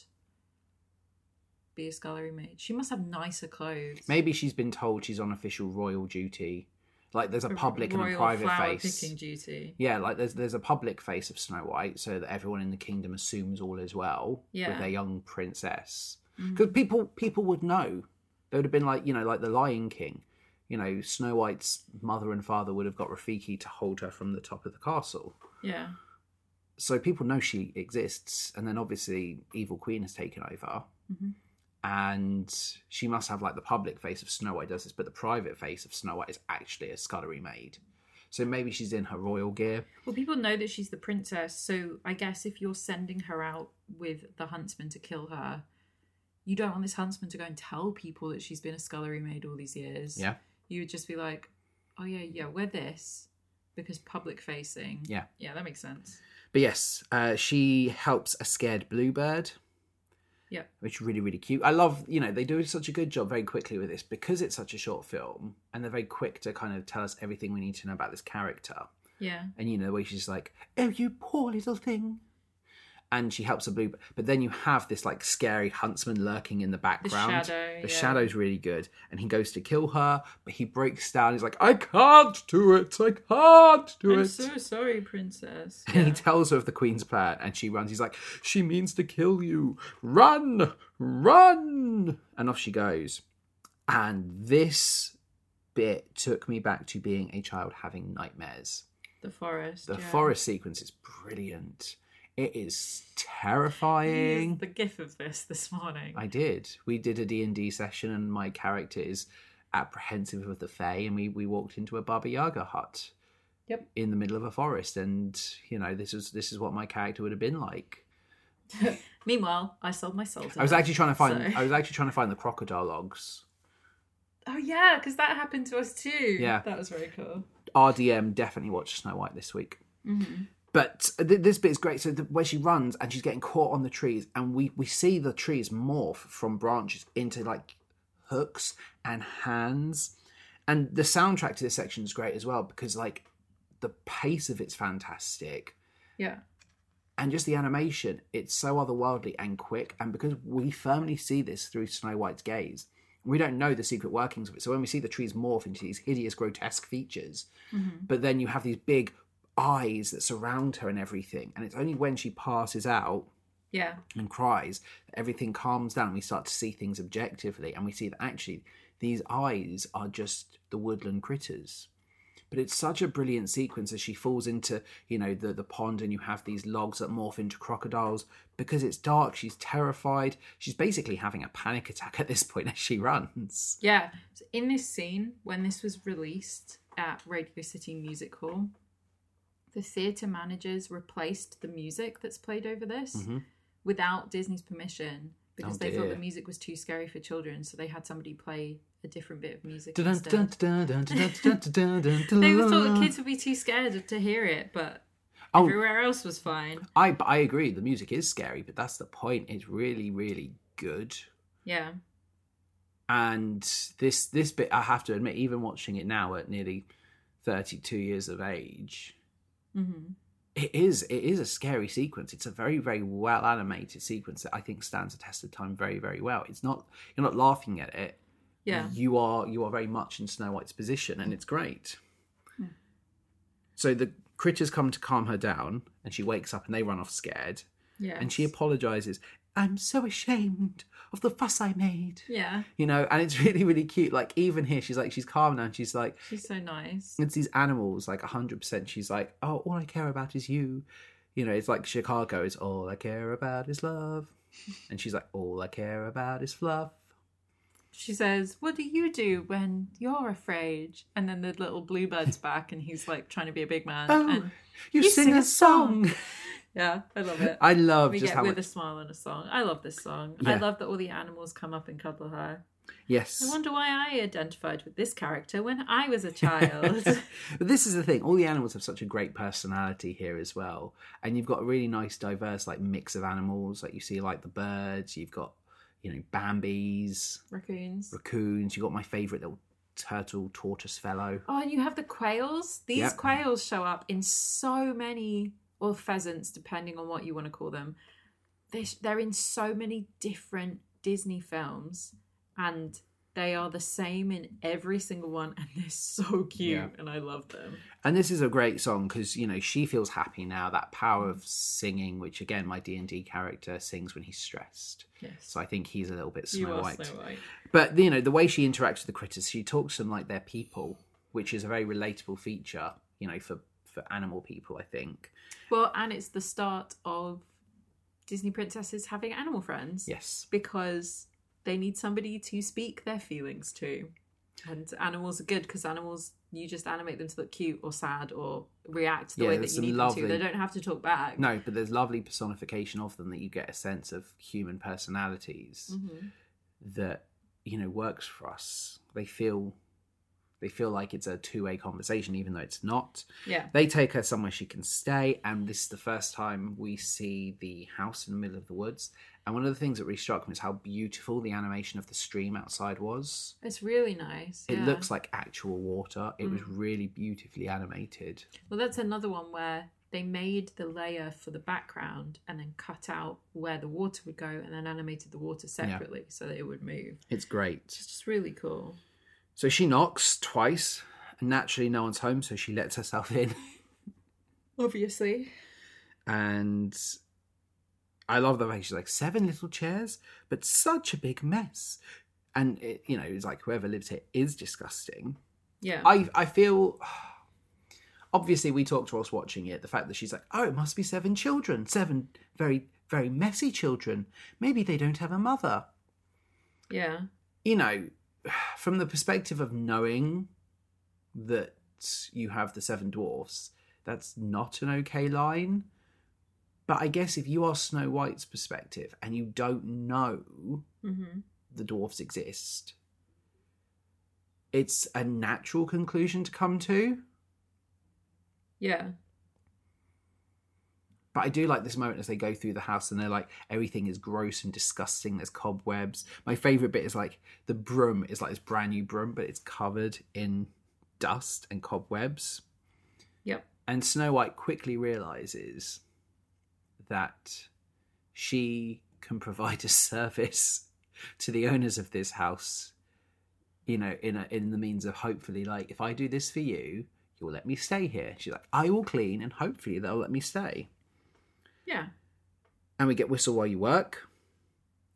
be a scullery maid. She must have nicer clothes. Maybe she's been told she's on official royal duty. Like there's a public and a private flower face. picking duty. Yeah, like there's there's a public face of Snow White, so that everyone in the kingdom assumes all is well Yeah. with their young princess. Because people people would know. They would have been like you know like the Lion King. You know, Snow White's mother and father would have got Rafiki to hold her from the top of the castle. Yeah. So people know she exists, and then obviously Evil Queen has taken over, Mhm. And she must have like the public face of Snow White does this, but the private face of Snow White is actually a scullery maid. So maybe she's in her royal gear. Well, people know that she's the princess, so I guess if you're sending her out with the huntsman to kill her, you don't want this huntsman to go and tell people that she's been a scullery maid all these years. Yeah. You would just be like, oh, yeah, yeah, wear this because public facing. Yeah. Yeah, that makes sense. But yes, uh, she helps a scared bluebird. Yeah. Which is really, really cute. I love, you know, they do such a good job very quickly with this because it's such a short film and they're very quick to kind of tell us everything we need to know about this character. Yeah. And you know, the way she's like, oh, you poor little thing. And she helps a bluebird. But then you have this like scary huntsman lurking in the background. The, shadow, The yeah. shadow's really good. And he goes to kill her, but he breaks down. He's like, I can't do it. I can't do it. I'm so sorry, princess. And he tells her of the queen's plan, and she runs. He's like, "She means to kill you. Run, run!" And off she goes. And this bit took me back to being a child having nightmares. the forest. The yeah. forest sequence is brilliant. It is terrifying. The gif of this this morning. I did. We did a D&D session and my character is apprehensive of the Fae and we, we walked into a Baba Yaga hut. Yep. In the middle of a forest and you know this is this is what my character would have been like. Meanwhile, I sold my soul to I was actually trying to find so- I was actually trying to find the crocodile logs. Oh yeah, because that happened to us too. Yeah. that was very cool. RDM definitely watched Snow White this week. Mm-hmm. But th- this bit is great. So the, where she runs and she's getting caught on the trees, and we we see the trees morph from branches into like hooks and hands, and the soundtrack to this section is great as well because like the pace of it's fantastic. Yeah. and just the animation it's so otherworldly and quick. And because we firmly see this through snow white's gaze we don't know the secret workings of it. So when we see the trees morph into these hideous grotesque features mm-hmm. but then you have these big eyes that surround her and everything and it's only when she passes out Yeah. and cries that everything calms down we start to see things objectively and we see that actually these eyes are just the woodland critters but it's such a brilliant sequence as she falls into you know the the pond and you have these logs that morph into crocodiles because it's dark she's terrified she's basically having a panic attack at this point as she runs Yeah. So in this scene, when this was released at Radio City Music Hall, the theatre managers replaced the music that's played over this mm-hmm. without Disney's permission because Oh, they thought the music was too scary for children. So they had somebody play a different bit of music They thought the kids would be too scared to hear it, but Oh. everywhere else was fine. I I agree the music is scary but that's the point it's really really good Yeah. and this this bit i have to admit even watching it now at nearly 32 years of age hmm it is it is a scary sequence. It's a very very well animated sequence that i think stands the test of time very very well. It's not you're not laughing at it. Yeah. you are you are very much in snow white's position and it's great. Hmm. so the critters come to calm her down and she wakes up and they run off scared. Yeah. and she apologizes. I'm so ashamed of the fuss i made Yeah. you know and it's really really cute like even here she's like she's calm now and she's like She's so nice. it's these animals like 100% she's like oh all i care about is you you know it's like chicago is all i care about is love and she's like all i care about is fluff She says, What do you do when you're afraid? And then the little bluebird's back and he's like trying to be a big man. oh and you, sing, a song, yeah, I love it. i love we just get with much- a smile and a song. I love this song. I love that all the animals come up and cuddle her. yes I wonder why I identified with this character when I was a child. but this is the thing all the animals have such a great personality here as well and you've got a really nice diverse like mix of animals like you see like the birds you've got you know bambies Raccoons. raccoons you've got my favorite little turtle tortoise fellow Oh, and you have the quails. These Yep. quails show up in so many, or pheasants, depending on what you want to call them. They're, they're in so many different Disney films, and they are the same in every single one, and they're so cute, Yeah. and I love them. and this is a great song because you know she feels happy now that power of singing which again my d&d character sings when he's stressed Yes, so i think he's a little bit you snow are white Snow White. but you know the way she interacts with the critters she talks to them like they're people which is a very relatable feature you know for for animal people i think Well, and it's the start of Disney princesses having animal friends. yes because they need somebody to speak their feelings to. And animals are good because animals, you just animate them to look cute or sad or react the Yeah, way that you need lovely- them to. They don't have to talk back. no but there's lovely personification of them that you get a sense of human personalities Mhm. that you know works for us they feel they feel like it's a two-way conversation even though it's not Yeah. they take her somewhere she can stay and this is the first time we see the house in the middle of the woods and one of the things that really struck me is how beautiful the animation of the stream outside was It's really nice. it yeah. looks like actual water it was Mm. really beautifully animated Well, that's another one where they made the layer for the background and then cut out where the water would go and then animated the water separately so that it would move. it's great It's just really cool. So she knocks twice and naturally no one's home so she lets herself in Obviously. and I love the way she's like seven little chairs, but such a big mess. And it, you know, it's like whoever lives here is disgusting. Yeah. I I feel obviously we talked to us watching it. The fact that she's like, oh, it must be seven children, seven very very messy children. Maybe they don't have a mother. yeah. You know, from the perspective of knowing that you have the seven dwarfs, that's not an okay line. But I guess if you are Snow White's perspective and you don't know hmm the dwarfs exist, it's a natural conclusion to come to. Yeah. But I do like this moment as they go through the house and they're like, everything is gross and disgusting. There's cobwebs. My favourite bit is like the broom is like this brand new broom, but it's covered in dust and cobwebs. Yep. And Snow White quickly realizes that she can provide a service to the owners of this house, you know, in a, in the means of hopefully like if I do this for you, you'll let me stay here. She's like, I will clean and hopefully they'll let me stay. Yeah. And we get whistle while you work.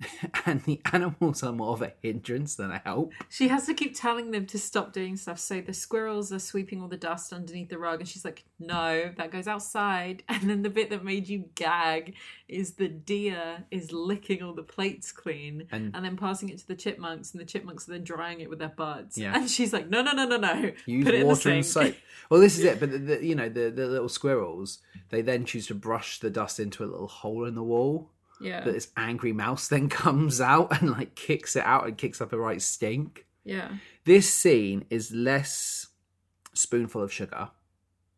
and the animals are more of a hindrance than a help. She has to keep telling them to stop doing stuff. So the squirrels are sweeping all the dust underneath the rug, and she's like, "No, that goes outside." And then the bit that made you gag is the deer is licking all the plates clean And- and, then passing it to the chipmunks, and the chipmunks are then drying it with their butts. Yeah. And she's like, "No, no, no, no, no. Use Put it in the water and soap. Well, this is it. But the, the, you know, the, the little squirrels, they then choose to brush the dust into a little hole in the wall. Yeah, But this angry mouse then comes out and like kicks it out and kicks up a right stink. yeah. This scene is less spoonful of sugar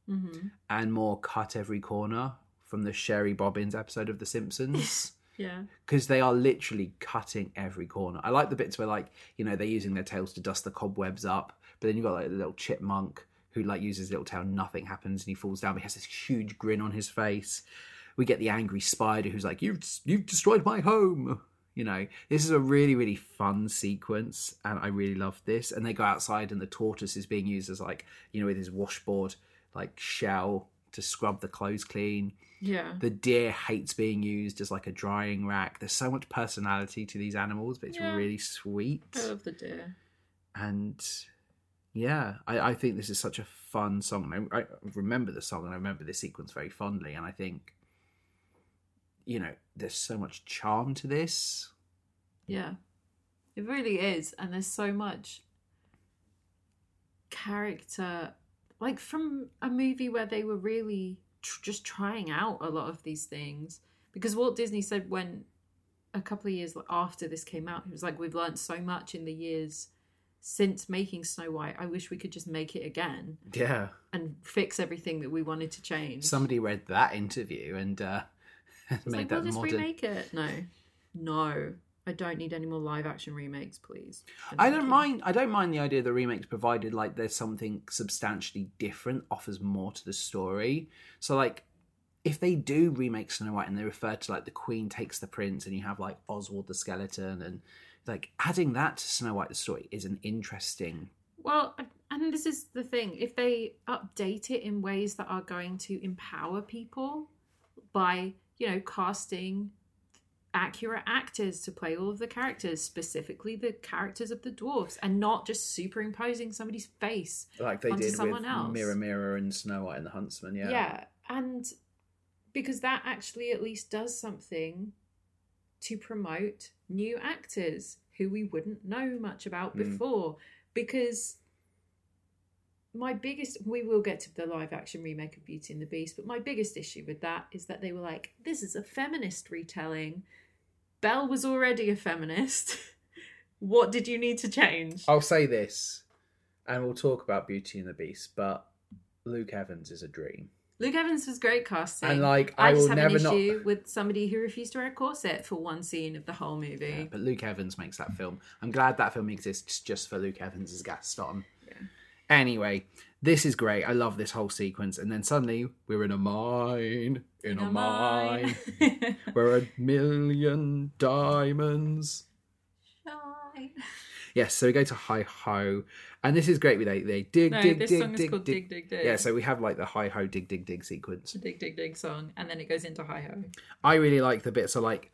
hmm and more cut every corner from the Shary Bobbins episode of The Simpsons. Yeah. because they are literally cutting every corner. I like the bits where, like, you know, they're using their tails to dust the cobwebs up, but then you've got like the little chipmunk who like uses his little tail, nothing happens, and he falls down. But he has this huge grin on his face. We get the angry spider who's like, "You've you've destroyed my home." You know, this is a really really fun sequence, and I really love this. And they go outside, and the tortoise is being used as like, you know, with his washboard like shell to scrub the clothes clean. Yeah. The deer hates being used as like a drying rack. There's so much personality to these animals, but it's Yeah. really sweet. I love the deer. And yeah, I, I think this is such a fun song. And I, I remember the song and I remember this sequence very fondly. And I think, you know, there's so much charm to this. Yeah. It really is. And there's so much character, like from a movie where they were really tr- just trying out a lot of these things. Because Walt Disney said when a couple of years after this came out, he was like, We've learned so much in the years since making Snow White. I wish we could just make it again Yeah. and fix everything that we wanted to change. Somebody read that interview and uh, like, that we'll just modern. remake it. No. No. I don't need any more live action remakes, please. And I don't you. mind. I don't mind the idea of the remakes, provided like there's something substantially different, offers more to the story. So like, if they do remake Snow White and they refer to like the Queen takes the prince, and you have like Oswald the skeleton, and like adding that to Snow White the story is an interesting. Well, and this is the thing if they update it in ways that are going to empower people by, you know, casting accurate actors to play all of the characters, specifically the characters of the dwarfs, and not just superimposing somebody's face. Like they did with someone else. Mirror Mirror and Snow White and the Huntsman. Yeah. Yeah. And because that actually at least does something to promote new actors who we wouldn't know much about Mm. before. Because my biggest, we will get to the live action remake of Beauty and the Beast, but my biggest issue with that is that they were like, this is a feminist retelling. Belle was already a feminist. what did you need to change? I'll say this, and we'll talk about Beauty and the Beast, but Luke Evans is a dream. Luke Evans was great casting. And, like, I I, just will have never an not- issue with somebody who refused to wear a corset for one scene of the whole movie. Yeah, but Luke Evans makes that film. I'm glad that film exists just for Luke Evans as Gaston. Anyway, this is great. I love this whole sequence. And then suddenly we're in a mine. In, a, mine. Where a million diamonds. Shine. Yes, so we go to Hi Ho. And this is great. They, they dig, No, dig, this dig, song is dig, called dig. Dig Dig Dig. Yeah, so we have like the Hi Ho, dig, dig, dig sequence. The Dig Dig Dig song, and then it goes into Hi Ho. I really like the bits. So, like,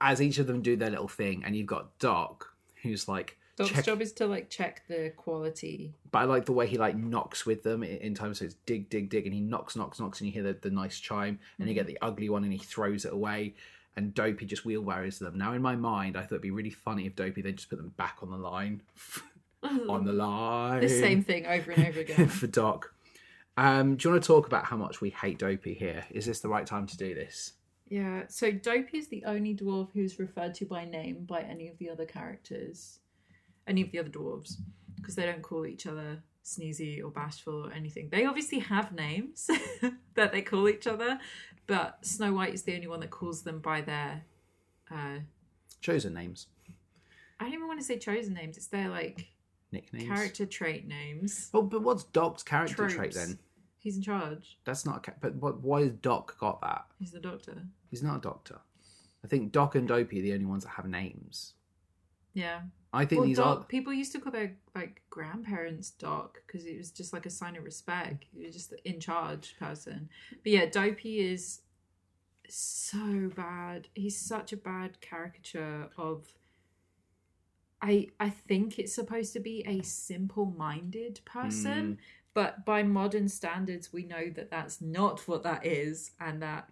as each of them do their little thing, and you've got Doc, who's like, Doc's check- job is to like check the quality. But I like the way he like knocks with them in, time. So it's dig, dig, dig, and he knocks, knocks, knocks, and you hear the, the nice chime, and you get the ugly one, and he throws it away. And Dopey just wheelbarrows them. Now, in my mind, I thought it'd be really funny if Dopey then just put them back on the line, on the line, the same thing over and over again. for Doc. Um, do you want to talk about how much we hate Dopey here? Is this the right time to do this? yeah. So Dopey is the only dwarf who's referred to by name by any of the other characters, any of the other dwarves, because they don't call each other sneezy or bashful or anything. They obviously have names that they call each other, but Snow White is the only one that calls them by their. Uh, Chosen names, I don't even want to say chosen names. It's their like nicknames. character trait names. Well, but what's Doc's character Tropes. trait then? He's in charge. That's not a. But what, why has Doc got that? He's the doctor. He's not a doctor. I think Doc and Dopey are the only ones that have names. Yeah. I think Well, these doc, are. people used to call their like grandparents doc because it was just like a sign of respect. He was just the in charge person. But yeah, Dopey is so bad. He's such a bad caricature of. I I think it's supposed to be a simple-minded person, Mm. but by modern standards, we know that that's not what that is, and that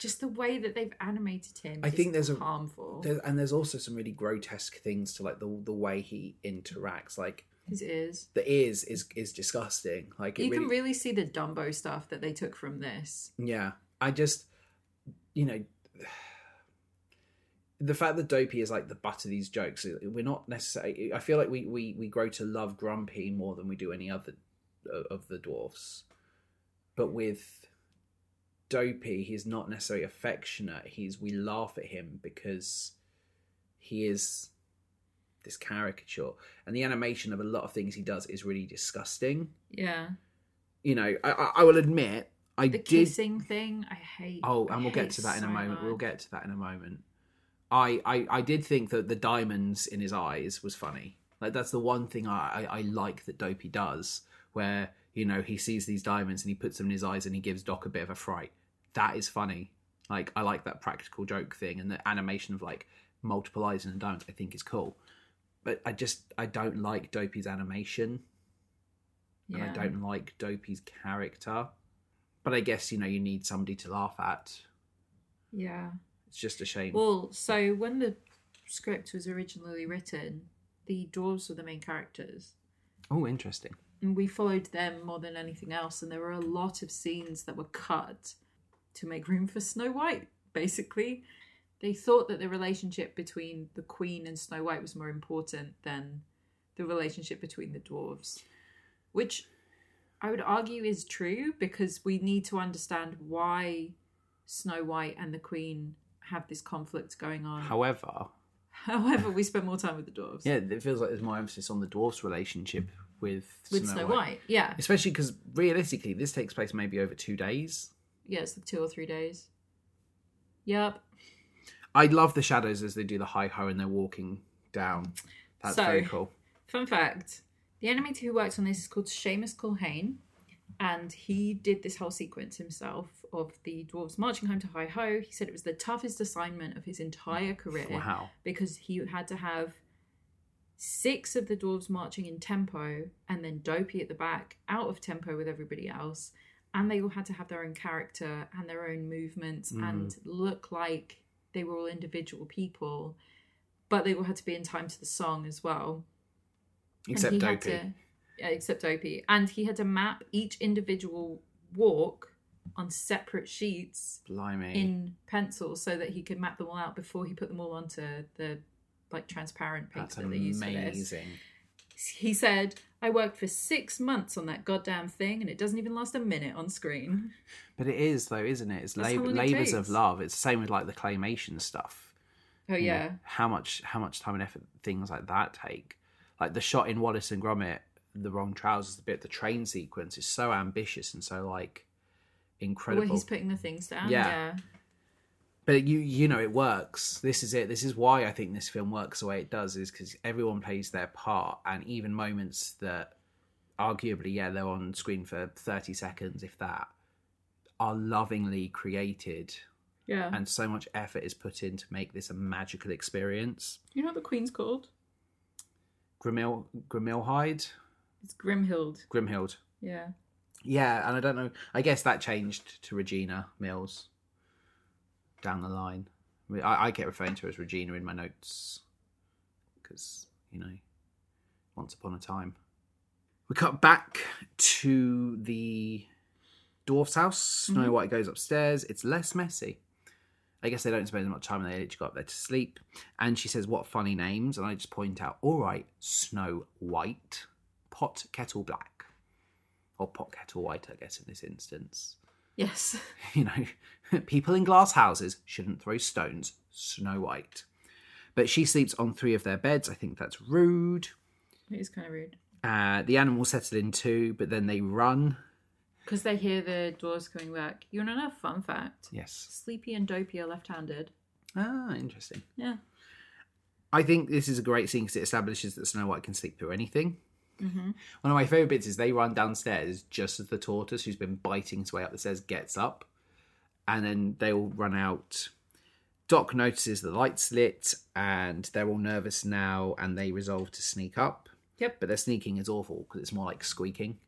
just the way that they've animated him. I is think there's a- harmful. And there's also some really grotesque things to like the the way he interacts. Like His ears. the ears is is disgusting. Like you really, can really see the Dumbo stuff that they took from this. Yeah, I just, you know, the fact that Dopey is like the butt of these jokes, we're not necessarily. I feel like we we we grow to love Grumpy more than we do any other of the dwarfs, but with Dopey, he's not necessarily affectionate. He's we laugh at him because he is this caricature, and the animation of a lot of things he does is really disgusting. Yeah. You know, I, I, I will admit, I The did kissing thing, I hate. Oh, I and we'll get to that in a moment. We'll get to that in a moment. I, I, I did think that the diamonds in his eyes was funny. Like that's the one thing I, I, I like that Dopey does, where you know he sees these diamonds and he puts them in his eyes and he gives Doc a bit of a fright. That is funny. Like I like that practical joke thing and the animation of like multiple eyes and diamonds. I think is cool, but I just I don't like Dopey's animation and Yeah. I don't like Dopey's character. But I guess you know you need somebody to laugh at. Yeah. It's just a shame. Well, so when the script was originally written, the dwarves were the main characters. oh, interesting. And we followed them more than anything else. And there were a lot of scenes that were cut to make room for Snow White, basically. They thought that the relationship between the Queen and Snow White was more important than the relationship between the dwarves, which I would argue is true because we need to understand why Snow White and the Queen have this conflict going on. However, However, we spend more time with the dwarves. yeah, it feels like there's more emphasis on the dwarfs' relationship with with Snow, White. Yeah. especially because realistically, this takes place maybe over two days. Yeah, it's like two or three days. Yep. I love the shadows as they do the hi ho and they're walking down. That's So- very cool. Fun fact the animator who worked on this is called Shamus Culhane, and he did this whole sequence himself of the dwarves marching home to Hi Ho. He said it was the toughest assignment of his entire career Wow. because he had to have six of the dwarves marching in tempo and then Dopey at the back out of tempo with everybody else. And they all had to have their own character and their own movements Mm. and look like they were all individual people. But they all had to be in time to the song as well. Except Dopey. to- yeah, except Dopey. And he had to map each individual walk on separate sheets Blimey. in pencil so that he could map them all out before he put them all onto the like transparent paper That's that they use for this. amazing. He said, I worked for six months on that goddamn thing and it doesn't even last a minute on screen. But it is though, isn't it? It's it labors of love. It's the same with like the claymation stuff. Oh you know, yeah. how much how much time and effort things like that take. Like the shot in Wallace and Gromit, the wrong trousers, the bit the train sequence is so ambitious and so like incredible. Where he's putting the things down. Yeah. Yeah. But you you know it works. This is it. This is why I think this film works the way it does is because everyone plays their part, and even moments that arguably yeah they're on screen for thirty seconds if that are lovingly created Yeah. and so much effort is put in to make this a magical experience. you know what the queen's called? Grimil Grimilhide, It's Grimhild. Grimhild. Yeah. Yeah, and I don't know. I guess that changed to Regina Mills down the line. I, I, get referring to her as Regina in my notes because you know, once upon a time. We cut back to the dwarf's house. Snow Mhm. White goes upstairs. It's less messy. I guess they don't spend as much time. They literally go up there to sleep. And she says, "What funny names?" And I just point out, "All right, Snow White, Pot Kettle Black." or pot kettle white, I guess, in this instance. Yes. You know, people in glass houses shouldn't throw stones. Snow White. But she sleeps on three of their beds. I think that's rude. It is kind of rude. Uh, the animals settle in too, but then they run Because they hear the doors coming back. You want to know a fun fact? Yes. Sleepy and Dopey are left-handed. Ah, interesting. Yeah. I think this is a great scene because it establishes that Snow White can sleep through anything. Mm-hmm. One of my favourite bits is they run downstairs just as the tortoise, who's been biting his way up the stairs, gets up. And then they all run out. Doc notices the lights lit and they're all nervous now and they resolve to sneak up. Yep. But their sneaking is awful because it's more like squeaking.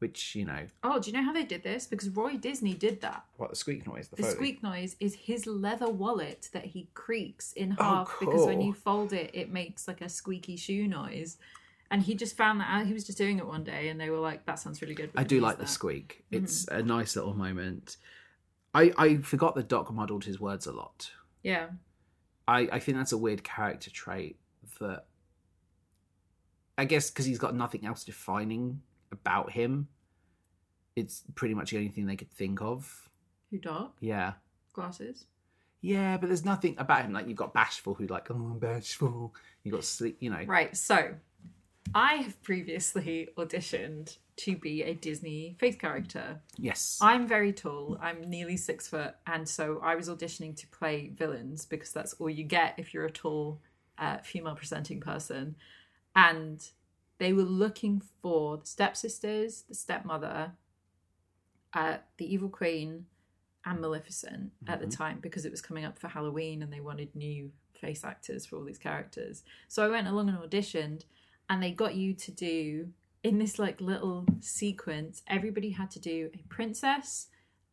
Which, you know, Oh, do you know how they did this? Because Roy Disney did that. what the squeak noise? The, The Foley. squeak noise is his leather wallet that he creaks in Oh, half because when cool. you fold it, it makes like a squeaky shoe noise. And he just found that out. He was just doing it one day, and they were like, "That sounds really good." I do use like the that." squeak. Mm-hmm. It's a nice little moment. I, I forgot that Doc modelled his words a lot. Yeah, I, I think that's a weird character trait that I guess because he's got nothing else defining about him. It's pretty much the only thing they could think of. who dark Yeah. glasses? Yeah, but there's nothing about him. Like you've got Bashful, who like, oh, I'm bashful. You got sleep, you know. Right. So, I have previously auditioned to be a Disney face character. Yes. I'm very tall. I'm nearly six foot, and so I was auditioning to play villains because that's all you get if you're a tall uh, female presenting person. And they were looking for the stepsisters, the stepmother, uh, the evil queen, and Maleficent at the time because it was coming up for Halloween and they wanted new face actors for all these characters. So I went along and auditioned, and they got you to do in this like little sequence. Everybody had to do a princess,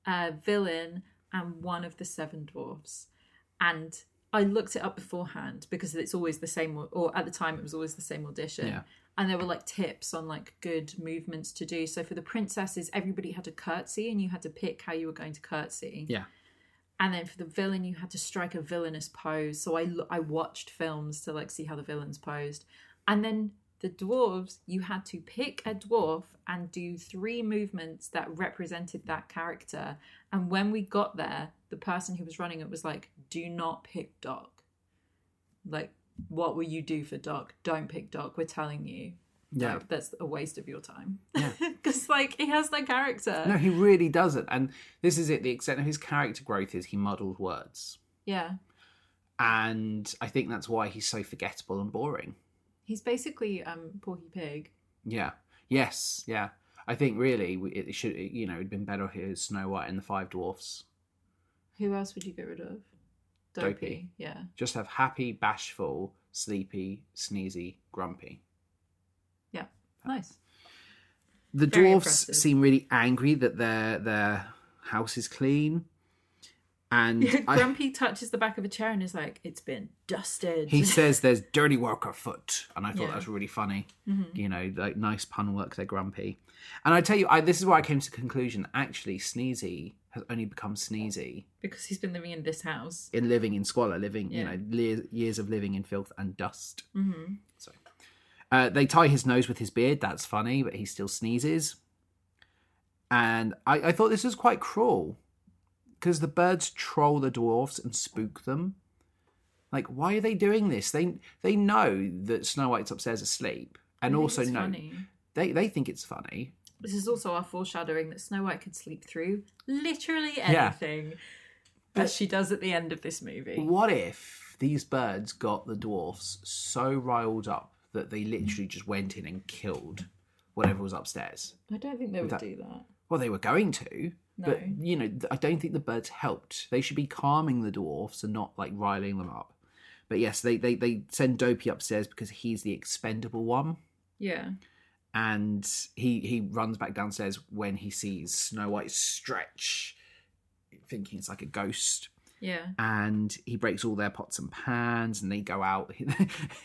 a villain, and one of the seven dwarfs. And I looked it up beforehand because it's always the same, or at the time it was always the same audition. Yeah. And there were like tips on like good movements to do. So for the princesses, everybody had to curtsy, and you had to pick how you were going to curtsy. Yeah. And then for the villain, you had to strike a villainous pose. So I I watched films to like see how the villains posed, and then the dwarves, you had to pick a dwarf and do three movements that represented that character. And when we got there, the person who was running it was like, "Do not pick Doc. Like, what will you do for Doc? Don't pick Doc. We're telling you." Yeah. Like, that's a waste of your time. Yeah. Because like he has no character. No, he really doesn't. And this is it. The extent of his character growth is he muddles words. Yeah. And I think that's why he's so forgettable and boring. He's basically um Porky Pig. Yeah. Yes. Yeah. I think really we- it should, you know, it'd been better if it was Snow White and the Five Dwarfs. Who else would you get rid of? Dopey. Yeah. Just have happy, bashful, sleepy, sneezy, grumpy. Yeah. Nice. The Very dwarfs impressive. seem really angry that their their house is clean, and I- Grumpy touches the back of a chair and is like, "It's been dusted." he says there's dirty work afoot, and I thought Yeah. that was really funny. Mhm. You know, like nice pun work. They're grumpy, and I tell you, I, this is where I came to the conclusion. Actually, Sneezy has only become Sneezy because he's been living in this house. in living in squalor, living you know years of living in filth and dust. hmm So uh, they tie his nose with his beard. That's funny, but he still sneezes. And I, I thought this was quite cruel because the birds troll the dwarfs and spook them. Like, why are they doing this? They they know that Snow White's upstairs asleep, and also know funny. they they think it's funny. This is also our foreshadowing that Snow White could sleep through literally Yeah. anything, But- as she does at the end of this movie. What if these birds got the dwarfs so riled up that they literally just went in and killed whatever was upstairs? I don't think they would that- do that. Well, they were going to, but you know, I don't think the birds helped. They should be calming the dwarfs and not like riling them up. But yes, they they they send Dopey upstairs because he's the expendable one, Yeah. and he he runs back downstairs when he sees Snow White stretch, thinking it's like a ghost. Yeah. And he breaks all their pots and pans, and they go out.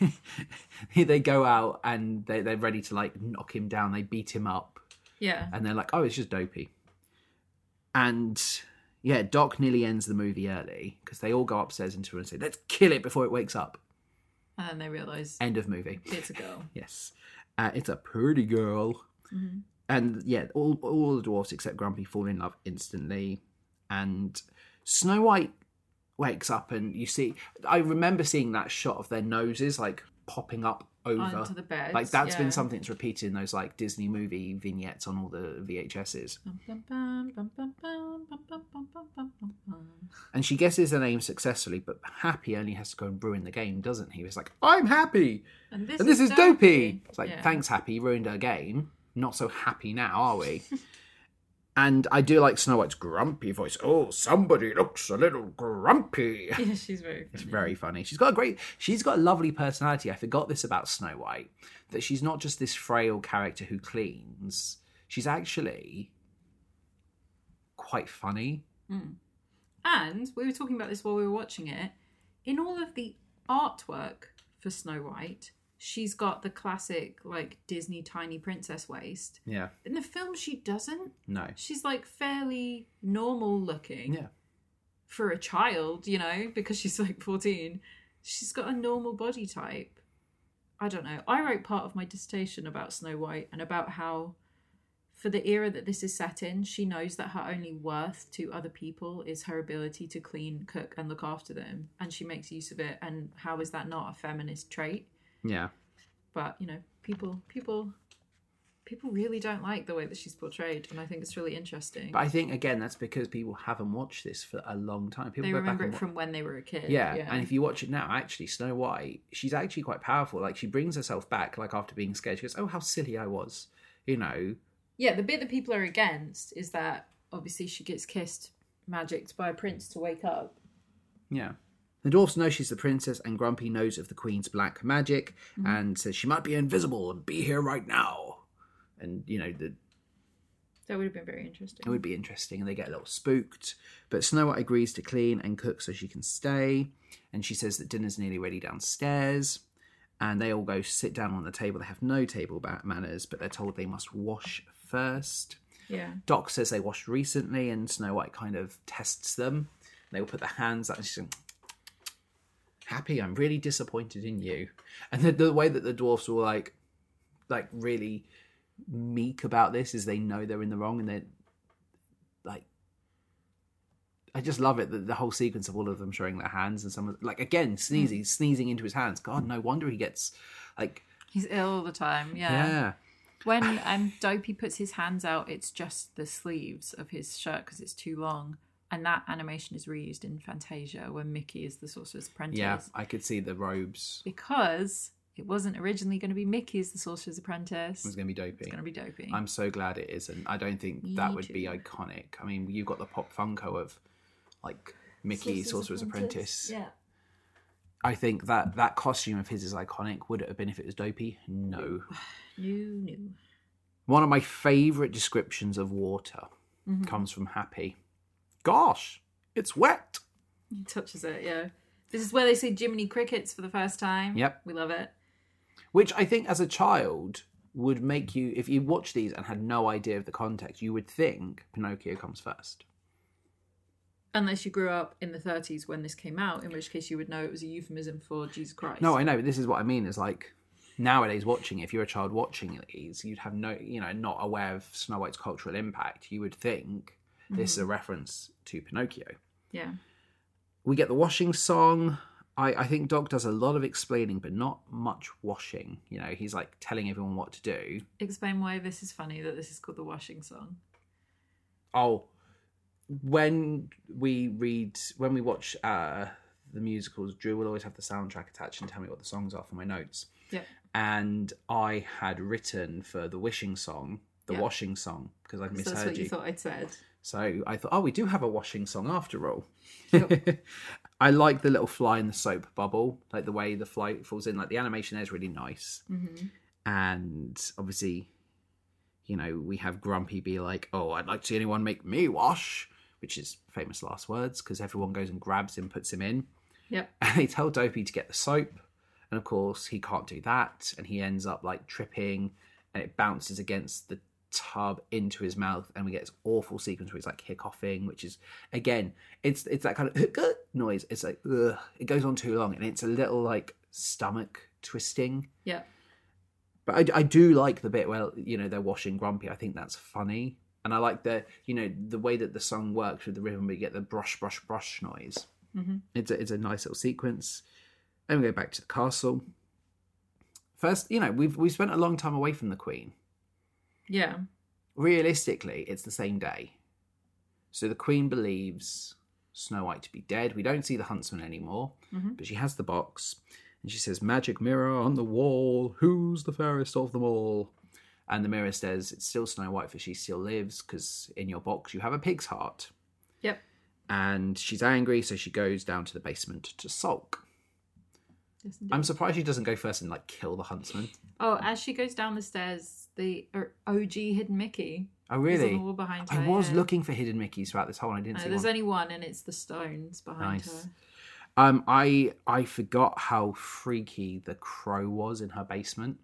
they go out, and they they're ready to like knock him down. They beat him up, Yeah. and they're like, "Oh, it's just dopey." And yeah, Doc nearly ends the movie early because they all go upstairs into and say, "Let's kill it before it wakes up." And then they realise End of movie. it's a girl. Yes, uh, it's a pretty girl, Mhm. and yeah, all all the dwarfs except Grumpy fall in love instantly, and Snow White wakes up and you see. I remember seeing that shot of their noses like popping up over onto the bed. Like that's yeah. been something that's repeated in those like Disney movie vignettes on all the VHSs. and she guesses the name successfully, but Happy only has to go and ruin the game, doesn't he? He's like, "I'm Happy, and this, and this is, is dopey. dopey. It's like, yeah. "Thanks, Happy, ruined her game. Not so happy now, are we?" And I do like Snow White's grumpy voice. Oh, somebody looks a little grumpy. Yeah, she's very funny. It's very funny. She's got a great, she's got a lovely personality. I forgot this about Snow White that she's not just this frail character who cleans. She's actually quite funny. Hmm. And we were talking about this while we were watching it. In all of the artwork for Snow White, she's got the classic like Disney tiny princess waist. Yeah. In the film, she doesn't. No. She's like fairly normal looking Yeah. for a child, you know, because she's like 14. She's got a normal body type. I don't know. I wrote part of my dissertation about Snow White and about how, for the era that this is set in, she knows that her only worth to other people is her ability to clean, cook, and look after them. And she makes use of it. And how is that not a feminist trait? Yeah. But, you know, people, people. People really don't like the way that she's portrayed, and I think it's really interesting. But I think again that's because people haven't watched this for a long time. People they remember back it from when they were a kid. yeah, and if you watch it now, actually, Snow White, she's actually quite powerful. Like she brings herself back, like after being scared, she goes, "Oh, how silly I was," you know. Yeah, the bit that people are against is that obviously she gets kissed, magicked by a prince to wake up. Yeah. The dwarfs know she's the princess, and Grumpy knows of the queen's black magic, mm-hmm. and says she might be invisible and be here right now. And you know, the, That would have been very interesting. it would be interesting, and they get a little spooked. But Snow White agrees to clean and cook so she can stay, and she says that dinner's nearly ready downstairs. And they all go sit down on the table. They have no table manners, but they're told they must wash first. Yeah. Doc says they washed recently, and Snow White kind of tests them. They all put their hands out, and she's like, "Happy, I'm really disappointed in you." And the, the way that the dwarfs were like, like really meek about this is they know they're in the wrong, and they're like, I just love it that the whole sequence of all of them showing their hands and some of like again sneezing, sneezing into his hands. God, no wonder he gets like, He's ill all the time. Yeah. yeah. When um, Dopey puts his hands out, it's just the sleeves of his shirt because it's too long. And that animation is reused in Fantasia when Mickey is the Sorcerer's Apprentice. Yeah, I could see the robes. Because it wasn't originally going to be Mickey as the Sorcerer's Apprentice. It was going to be dopey. It's going to be Dopey. I'm so glad it isn't. I don't think Me that would be iconic. I mean, you've got the pop Funko of like Mickey, Sorcerer's, Apprentice. Yeah. I think that that costume of his is iconic. Would it have been if it was dopey? No. New, new. One of my favourite descriptions of water Mm-hmm. comes from Happy. Gosh, it's wet. He touches it, yeah. This is where they see Jiminy Crickets for the first time. Yep. We love it. Which I think as a child would make you, if you watch these and had no idea of the context, you would think Pinocchio comes first. Unless you grew up in the 30s when this came out, in which case you would know it was a euphemism for Jesus Christ. No, I know. But this is what I mean. Is like nowadays watching. If you're a child watching these, you'd have no, you know, not aware of Snow White's cultural impact. You would think this is a reference to Pinocchio. Yeah. We get the washing song. I, I think Doc does a lot of explaining, but not much washing. You know, he's like telling everyone what to do. Explain why this is funny that this is called the washing song. Oh, when we read, when we watch uh, the musicals, Drew will always have the soundtrack attached and tell me what the songs are for my notes. Yeah. and I had written for the wishing song, the Yeah. washing song, because I'd So that's misheard what you you. thought I'd said. So I thought, oh, we do have a washing song after all. Yep. I like the little fly in the soap bubble, like the way the fly falls in. Like the animation there is really nice, Mm-hmm. and obviously, you know, we have Grumpy be like, "Oh, I'd like to see anyone make me wash," which is famous last words because everyone goes and grabs him, puts him in. Yep. And they tell Dopey to get the soap. And of course, he can't do that. And he ends up like tripping and it bounces against the tub into his mouth. And we get this awful sequence where he's like hiccoughing, which is, again, it's it's that kind of noise. It's like, ugh. it goes on too long and it's a little like stomach twisting. Yeah. But I, I do like the bit where, you know, they're washing Grumpy. I think that's funny. And I like the, you know, the way that the song works with the rhythm. We get the brush, brush, brush noise. Mm-hmm. It's a, it's a nice little sequence. Then we go back to the castle. First, you know, we've we've spent a long time away from the Queen. Yeah. Realistically, it's the same day. So the Queen believes Snow White to be dead. We don't see the huntsman anymore, Mhm. but she has the box and she says, Magic mirror on the wall, who's the fairest of them all? And the mirror says, It's still Snow White, for she still lives, because in your box you have a pig's heart. Yep. And she's angry, so she goes down to the basement to sulk. Yes. I'm surprised she doesn't go first and like kill the huntsman. Oh, as she goes down the stairs, the er, OG hidden Mickey Oh, on really? the wall behind her. I was yeah. looking for hidden Mickeys throughout this whole, and I didn't No, see there's one. only one, and it's the stones behind Nice. her. Um, I I forgot how freaky the crow was in her basement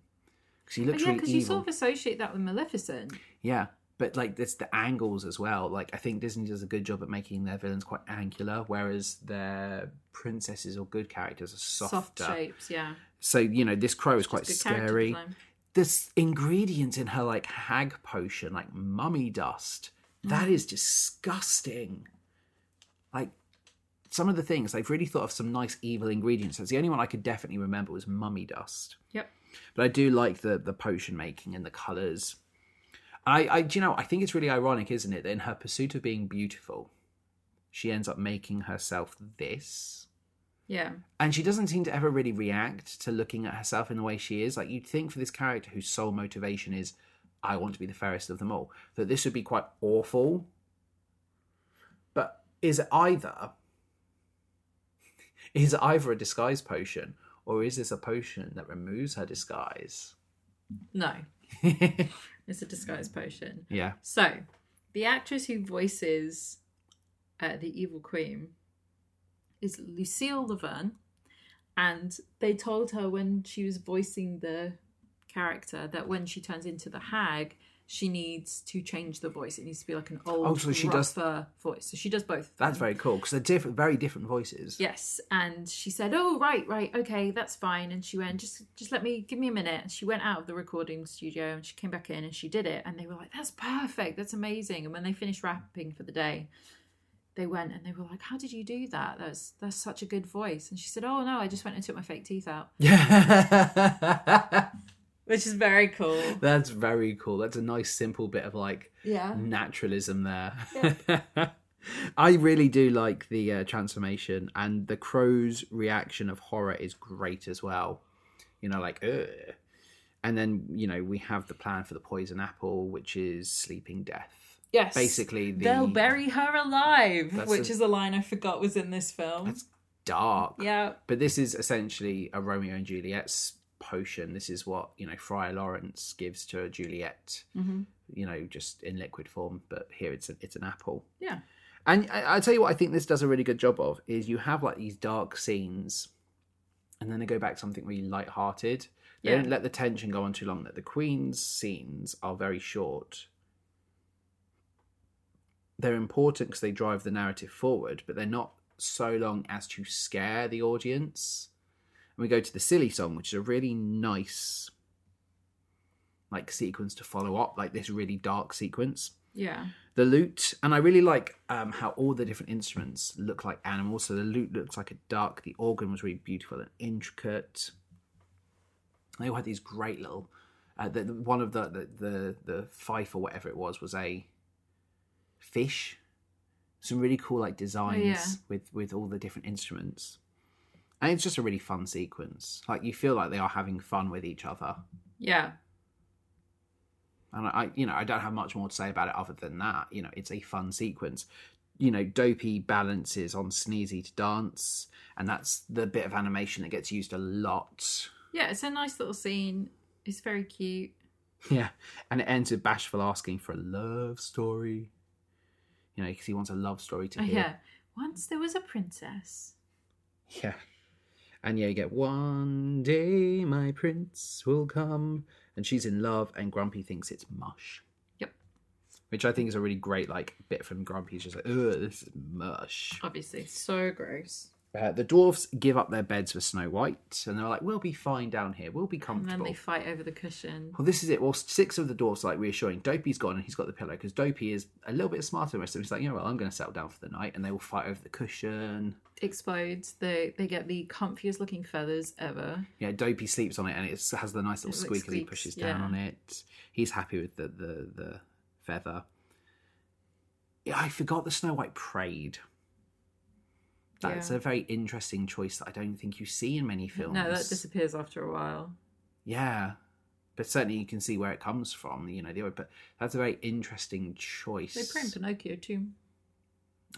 because he Oh, looked yeah, really because you sort of associate that with Maleficent. Yeah, but like it's the angles as well. Like I think Disney does a good job at making their villains quite angular, whereas their princesses or good characters are Soft softer. shapes, yeah. So you know this crow is quite Just good character scary. This ingredient in her like hag potion, like mummy dust, that Mm. is disgusting. Like some of the things they've really thought of some nice evil ingredients. That's the only one I could definitely remember was mummy dust. Yep. But I do like the the potion making and the colors. I, I, do you know, I think it's really ironic, isn't it, that in her pursuit of being beautiful, she ends up making herself this, Yeah. and she doesn't seem to ever really react to looking at herself in the way she is. Like you'd think for this character whose sole motivation is, I want to be the fairest of them all, that this would be quite awful. But is it either? Is it either a disguise potion, or is this a potion that removes her disguise? No, it's a disguise potion. yeah. So, the actress who voices uh, the evil queen is Lucille La Verne, and they told her when she was voicing the character that when she turns into the hag, she needs to change the voice. It needs to be like an oh, old, Oh, so she does- voice. So she does both. That's very cool because they're different, very different voices. Yes, and she said, "Oh, right, right, okay, that's fine." And she went, "Just, just let me give me a minute." And she went out of the recording studio and she came back in and she did it. And they were like, "That's perfect, that's amazing." And when they finished wrapping for the day, they went and they were like, "How did you do that? That's that's such a good voice." And she said, "Oh no, I just went and took my fake teeth out," Yeah. which is very cool. That's very cool. That's a nice, simple bit of like Yeah, naturalism there. I really do like the uh, transformation, and the crow's reaction of horror is great as well. You know, like, Ugh. and then you know we have the plan for the poison apple, which is sleeping death. Yes. Basically, the they'll bury her alive, That's which a- is a line I forgot was in this film. That's dark. Yeah, But this is essentially a Romeo and Juliet's potion. This is what you know Friar Lawrence gives to Juliet. hmm You know, just in liquid form. But here it's a, it's an apple. yeah, And I, I tell you what, I think this does a really good job of is you have like these dark scenes, and then they go back to something really light-hearted. They Yeah. don't let the tension go on too long. That the Queen's scenes are very short. They're important because they drive the narrative forward, but they're not so long as to scare the audience. And we go to the silly song, which is a really nice like sequence to follow up, like this really dark sequence yeah. the lute and i really like um, how all the different instruments look like animals so the lute looks like a duck the organ was really beautiful and intricate they all had these great little uh, the, the- one of the, the the the fife or whatever it was was a fish some really cool like designs yeah. with with all the different instruments and it's just a really fun sequence like you feel like they are having fun with each other Yeah. and I, you know, I don't have much more to say about it other than that. You know, it's a fun sequence. You know, Dopey balances on Sneezy to dance, and that's the bit of animation that gets used a lot. Yeah, it's a nice little scene. It's very cute. Yeah, and it ends with Bashful asking for a love story. You know, because he wants a love story to Oh, hear. yeah. Once there was a princess. Yeah. And yeah, you get one day my prince will come, and she's in love, and Grumpy thinks it's mush. Yep. Which I think is a really great like bit from Grumpy. He's just like, ugh, this is mush. Obviously, so gross. Uh, the dwarfs give up their beds for Snow White, and they're like, "We'll be fine down here. We'll be comfortable." And then they fight over the cushion. Well, this is it. Well, six of the dwarfs are like reassuring. Dopey's gone and he's got the pillow because Dopey is a little bit smarter than the rest of them. He's like, you know what, I'm going to settle down for the night. And they will fight over the cushion. Explodes. They they get the comfiest looking feathers ever. Yeah, Dopey sleeps on it and it has the nice little It, squeak as he pushes down yeah. on it. He's happy with the, the, the feather. Yeah, I forgot the Snow White prayed. That's Yeah. a very interesting choice that I don't think you see in many films. No, that disappears after a while. Yeah, but certainly you can see where it comes from. You know, the but that's a very interesting choice. They pray in Pinocchio too.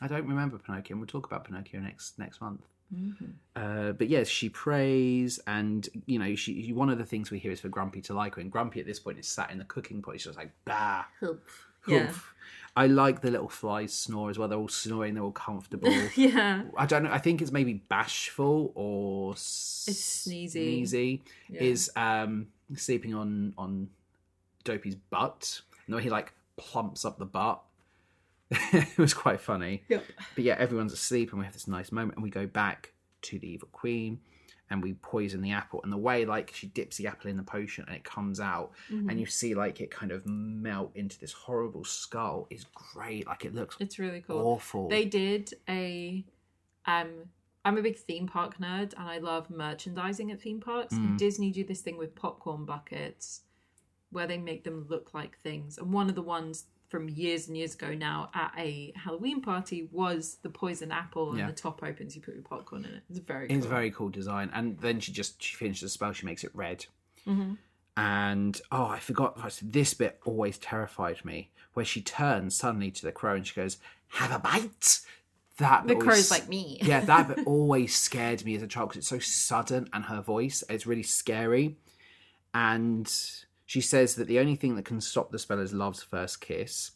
I don't remember Pinocchio, and we'll talk about Pinocchio next next month. Mm-hmm. Uh, but yes, she prays, and you know, she one of the things we hear is for Grumpy to like her, and Grumpy at this point is sat in the cooking pot. She's just like, bah, Humph. Yeah. I like the little flies snore as well. They're all snoring. They're all comfortable. yeah. I don't know. I think it's maybe bashful or s- It's sneezy. sneezy Yeah. is um sleeping on on Dopey's butt. And the way he like plumps up the butt. it was quite funny. Yep. But yeah, everyone's asleep and we have this nice moment and we go back to the evil queen and we poison the apple. And the way like she dips the apple in the potion and it comes out Mm-hmm. and you see like it kind of melt into this horrible skull is great. Like it looks It's really cool. awful. They did a um I'm a big theme park nerd and I love merchandising at theme parks. Mm. Disney do this thing with popcorn buckets where they make them look like things. And one of the ones from years and years ago now at a Halloween party was the poison apple and Yeah. the top opens, you put your popcorn in it. It's very It's cool. a very cool design. And then she just she finishes the spell. She makes it red. Mhm. And oh, I forgot. This bit always terrified me, where she turns suddenly to the crow and she goes, "Have a bite." That The bit crow's always- like me. yeah, that bit always scared me as a child because it's so sudden and her voice it's really scary. And she says that the only thing that can stop the spell is love's first kiss.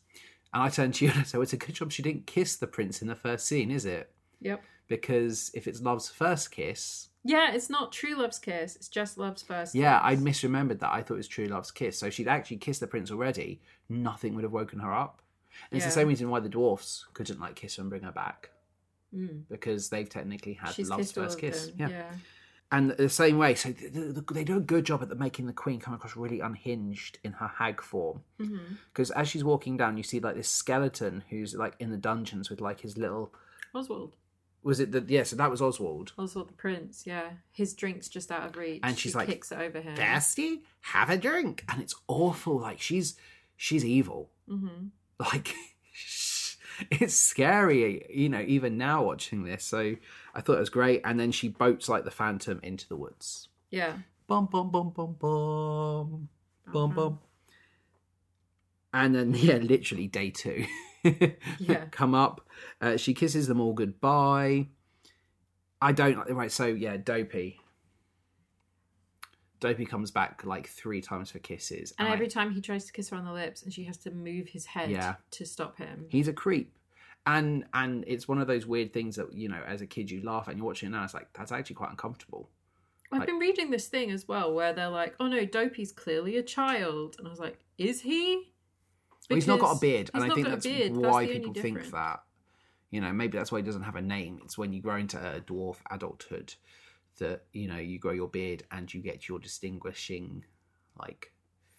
And I turned to you and I said, well, "It's a good job she didn't kiss the prince in the first scene, is it?" Yep. Because if it's love's first kiss, Yeah, it's not true love's kiss. It's just love's first. Yeah, I misremembered that. I thought it was True Love's kiss. So she'd actually kissed the prince already. Nothing would have woken her up. And it's the same reason why the dwarfs couldn't like kiss her and bring her back Mm. because they've technically had She's love's first kiss. Yeah. yeah. And the same way. So th- th- they do a good job at making the queen come across really unhinged in her hag form. Mm-hmm. Because as she's walking down, you see like this skeleton who's like in the dungeons with like his little. Oswald. Was it the yeah? So that was Oswald. Oswald the Prince, yeah. His drink's just out of reach. And she's She like, kicks it over him. Thirsty? Have a drink, and it's awful. Like she's she's evil. hmm like it's scary you know even now watching this. So i thought it was great. And then she boats like the phantom into the woods. Yeah. bum bum bum bum bum. Bum Uh-huh. bum and then yeah literally day two. Yeah. come up. Uh, she kisses them all goodbye. I don't like, the right so yeah dopey dopey comes back like three times for kisses And I- every time he tries to kiss her on the lips, and she has to move his head Yeah. to stop him. he's a creep and and it's one of those weird things that you know as a kid you laugh and you're watching it now it's like that's actually quite uncomfortable I've like- been reading this thing as well where they're like, "Oh no, Dopey's clearly a child," and I was like, "Is he?" well, he's not got a beard and i think that's. That's why the people think difference. that you know maybe that's why he doesn't have a name it's when you grow into a dwarf adulthood that you know you grow your beard and you get your distinguishing like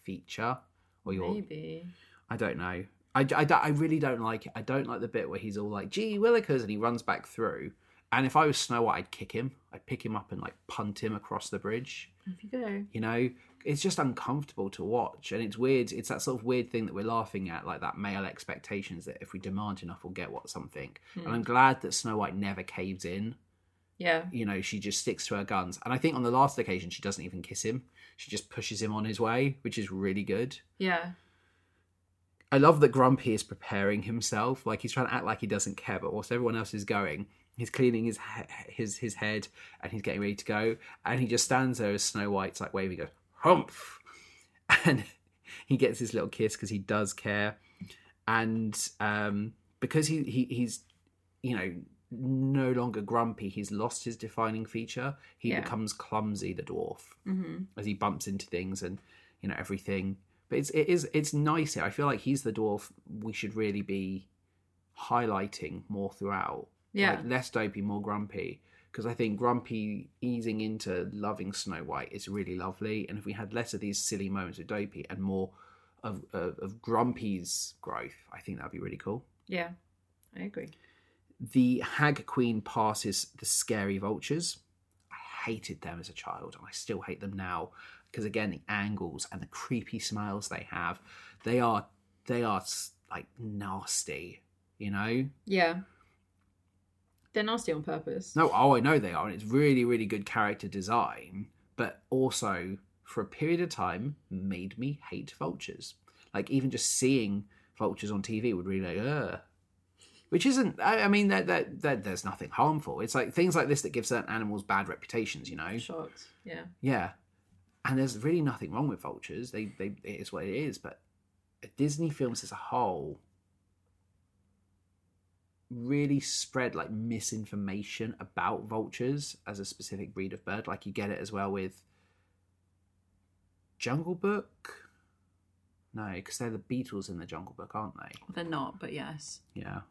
feature or your Maybe. I don't know. I, I, I really don't like it. I don't like the bit where he's all like, gee, Willikers, and he runs back through. And if I was Snow White, I'd kick him. I'd pick him up and like punt him across the bridge. Off you go. You know, it's just uncomfortable to watch. And it's weird. It's that sort of weird thing that we're laughing at, like that male expectations that if we demand enough, we'll get what something. Hmm. And I'm glad that Snow White never caves in. Yeah. You know, she just sticks to her guns. And I think on the last occasion, she doesn't even kiss him. She just pushes him on his way, which is really good. Yeah. I love that Grumpy is preparing himself. Like he's trying to act like he doesn't care, but whilst everyone else is going, he's cleaning his he- his his head and he's getting ready to go. And he just stands there as Snow White's like waving, goes humph, and he gets his little kiss because he does care. And um, because he, he he's you know no longer grumpy, he's lost his defining feature. He Yeah. becomes clumsy, the dwarf hmm as he bumps into things and you know everything. But it's it is it's nice here. I feel like he's the dwarf we should really be highlighting more throughout. Yeah. Like less dopey, more grumpy. because I think Grumpy easing into loving Snow White is really lovely. And if we had less of these silly moments with Dopey and more of, of, of Grumpy's growth, I think that'd be really cool. Yeah, I agree. The Hag Queen passes the scary vultures. I hated them as a child, and I still hate them now because again, the angles and the creepy smiles they have, they are they are like nasty. You know, Yeah. They're nasty on purpose. No, oh, I know they are, and it's really, really good character design. But also, for a period of time, made me hate vultures. Like even just seeing vultures on TV would really like, ugh. Which isn't. I, I mean, that, that that there's nothing harmful. It's like things like this that give certain animals bad reputations. You know, Shocked. Yeah. yeah. And there's really nothing wrong with vultures. They they it is what it is. But Disney films as a whole really spread like misinformation about vultures as a specific breed of bird. Like you get it as well with Jungle Book. No, because they're the Beatles in the Jungle Book, aren't they? They're not, but yes. Yeah.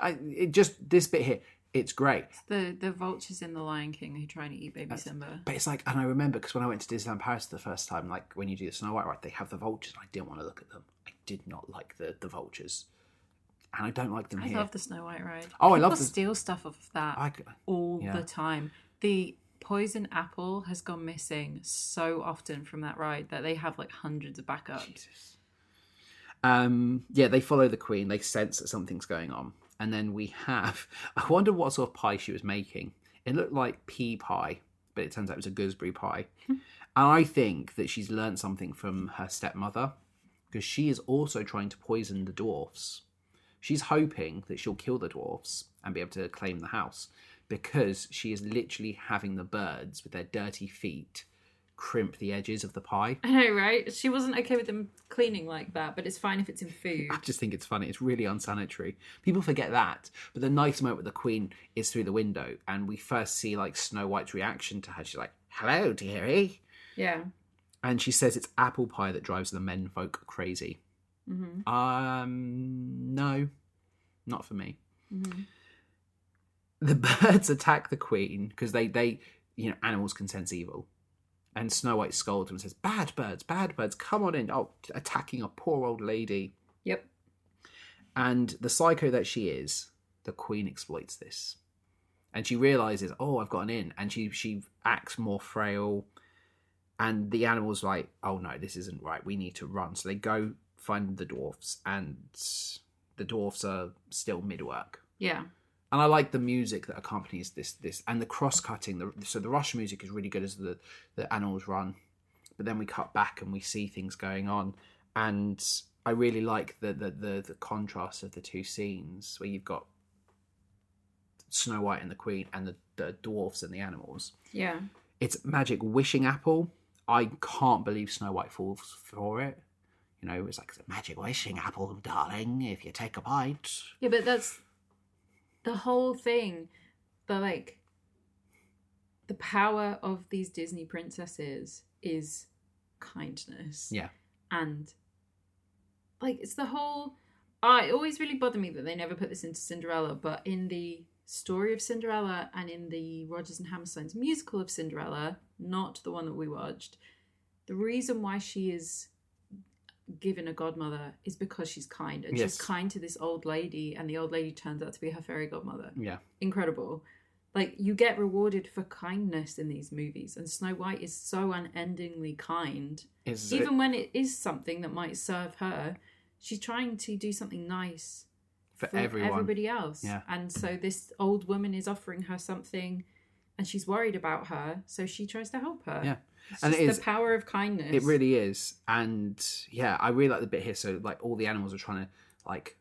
I it just this bit here. It's great. The the vultures in The Lion King who try to eat baby Simba. But it's like, and I remember because when I went to Disneyland Paris the first time, like when you do the Snow White ride, they have the vultures. And I didn't want to look at them. I did not like the the vultures, and I don't like them here. I here. love the Snow White ride. Oh, I love the- steal stuff of that I all yeah. the time. The poison apple has gone missing so often from that ride that they have like hundreds of backups. Um, yeah, they follow the queen. They sense that something's going on, and then we have. I wonder what sort of pie she was making. It looked like pea pie, but it turns out it was a gooseberry pie. Hmm. and I think that she's learned something from her stepmother because she is also trying to poison the dwarfs. She's hoping that she'll kill the dwarfs and be able to claim the house because she is literally having the birds with their dirty feet crimp the edges of the pie. I know, right? She wasn't okay with them cleaning like that, but it's fine if it's in food. I just think it's funny. It's really unsanitary. People forget that. But the nice moment with the Queen is through the window, and we first see like Snow White's reaction to her. She's like, "Hello, dearie," Yeah. and she says it's apple pie that drives the men folk crazy. hmm Um, no, not for me. hmm The birds attack the Queen because they they you know animals can sense evil. And Snow White scolds them and says, "Bad birds, bad birds, come on in!" Oh, attacking a poor old lady. Yep. And the psycho that she is, the queen exploits this. And she realizes, oh, I've gotten in. And she she acts more frail. And the animal's like, oh no, this isn't right. We need to run. So they go find the dwarfs, and the dwarfs are still mid work. Yeah. And I like the music that accompanies this this and the cross cutting. The, so the Russian music is really good as the the animals run, but then we cut back and we see things going on, and I really like the the the, the contrast of the two scenes where you've got Snow White and the Queen and the, the dwarfs and the animals. Yeah. It's magic wishing apple. I can't believe Snow White falls for it. You know, it's like it's a magic wishing apple, darling. If you take a bite, Yeah, but that's the whole thing. The like the power of these Disney princesses is kindness. yeah, And like it's the whole ah, it always really bothered me that they never put this into Cinderella, but in the story of Cinderella and in the Rodgers and Hammerstein's musical of Cinderella, not the one that we watched, the reason why she is given a godmother is because she's kind and Yes. she's kind to this old lady and the old lady turns out to be her fairy godmother yeah. incredible like you get rewarded for kindness in these movies and snow white is so unendingly kind Is even when it is something that might serve her she's trying to do something nice for, for everyone. everybody else Yeah. and so this old woman is offering her something and she's worried about her so she tries to help her Yeah. It's And it is- the power of kindness It really is, and yeah, I really like the bit here. So like all the animals are trying to like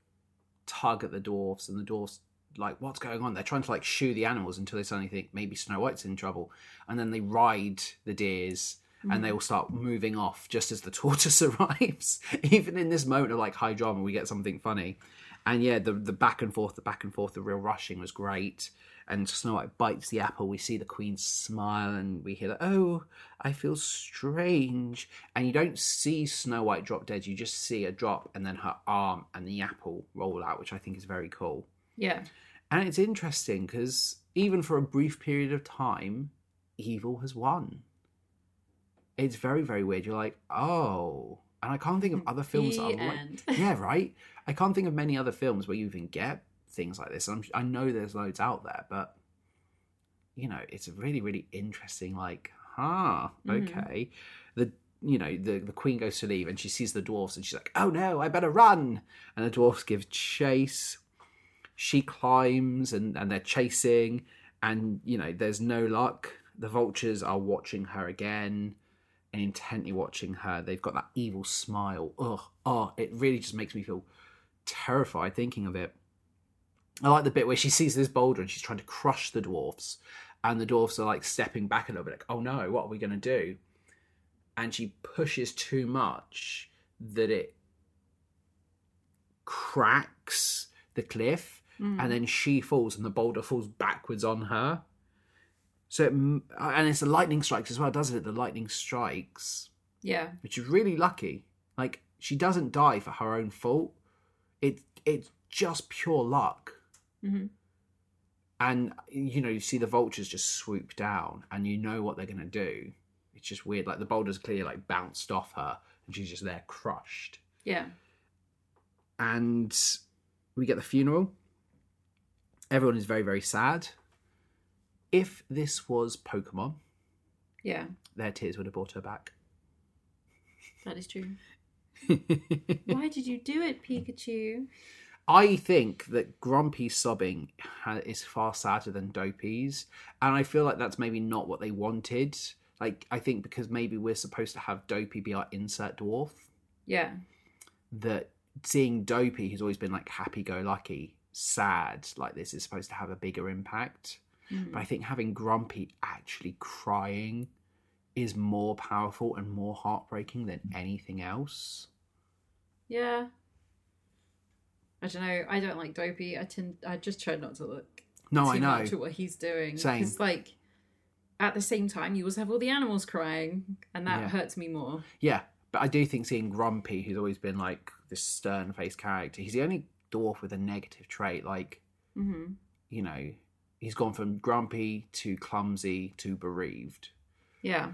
tug at the dwarfs, and the dwarfs like what's going on? They're trying to like shoo the animals until they suddenly think maybe Snow White's in trouble, and then they ride the deers. And they mm. all start moving off just as the tortoise arrives. Even in this moment of like high drama, we get something funny. And yeah, the the back and forth, the back and forth, the real rushing was great. And Snow White bites the apple. We see the Queen smile, and we hear that. Oh, I feel strange. And you don't see Snow White drop dead. You just see a drop, and then her arm and the apple roll out, which I think is very cool. yeah And it's interesting because even for a brief period of time, evil has won. It's very, very weird. You're like, oh. And I can't think of other films that The are like. Yeah, right? I can't think of many other films where you even get things like this. I'm, I know there's loads out there, but, you know, it's a really, really interesting, like, huh, Mhm. okay. The you know, the, the queen goes to leave and she sees the dwarfs and she's like, oh no, I better run. And the dwarfs give chase. She climbs and, and they're chasing. And, you know, there's no luck. The vultures are watching her again and intently watching her. They've got that evil smile. Ugh, oh, it really just makes me feel terrified thinking of it. I like the bit where she sees this boulder and she's trying to crush the dwarfs. And the dwarfs are like stepping back a little bit, like, oh no, what are we going to do? and she pushes too much that it cracks the cliff Mm. and then she falls and the boulder falls backwards on her so it, and it's the lightning strikes as well doesn't it the lightning strikes yeah. which is really lucky like she doesn't die for her own fault it it's just pure luck hmm and you know you see the vultures just swoop down and you know what they're going to do it's just weird like the boulder's clearly like bounced off her and she's just there crushed Yeah. and we get the funeral everyone is very very sad if this was pokemon Yeah. their tears would have brought her back That is true. Why did you do it, Pikachu? I think that Grumpy sobbing ha- is far sadder than Dopey's, and I feel like that's maybe not what they wanted. Like, I think because maybe we're supposed to have Dopey be our insert dwarf, Yeah. that seeing Dopey, who's always been like happy-go-lucky, sad like this is supposed to have a bigger impact. Mm. But I think having Grumpy actually crying is more powerful and more heartbreaking than anything else. Yeah. I don't know. I don't like Dopey. I tend. I just try not to look No, too I know. much at what he's doing. Same. Because like, at the same time, you also have all the animals crying, and that Yeah. hurts me more. Yeah, but I do think seeing Grumpy, who's always been like this stern faced character, he's the only dwarf with a negative trait. Like, hmm you know, he's gone from grumpy to clumsy to bereaved. Yeah.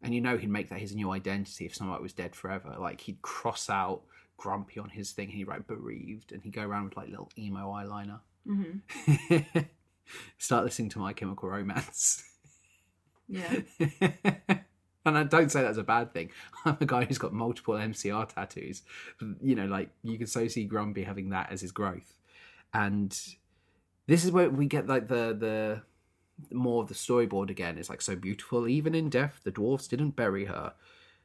And you know he'd make that his new identity if someone was dead forever. Like he'd cross out grumpy on his thing and he'd write bereaved and he'd go around with like little emo eyeliner. hmm Start listening to My Chemical Romance. Yeah. and I don't say that's a bad thing. I'm a guy who's got multiple MCR tattoos. You know, like you can so see Grumpy having that as his growth. And this is where we get like the the more of the storyboard again. It's like so beautiful. Even in death, the dwarfs didn't bury her,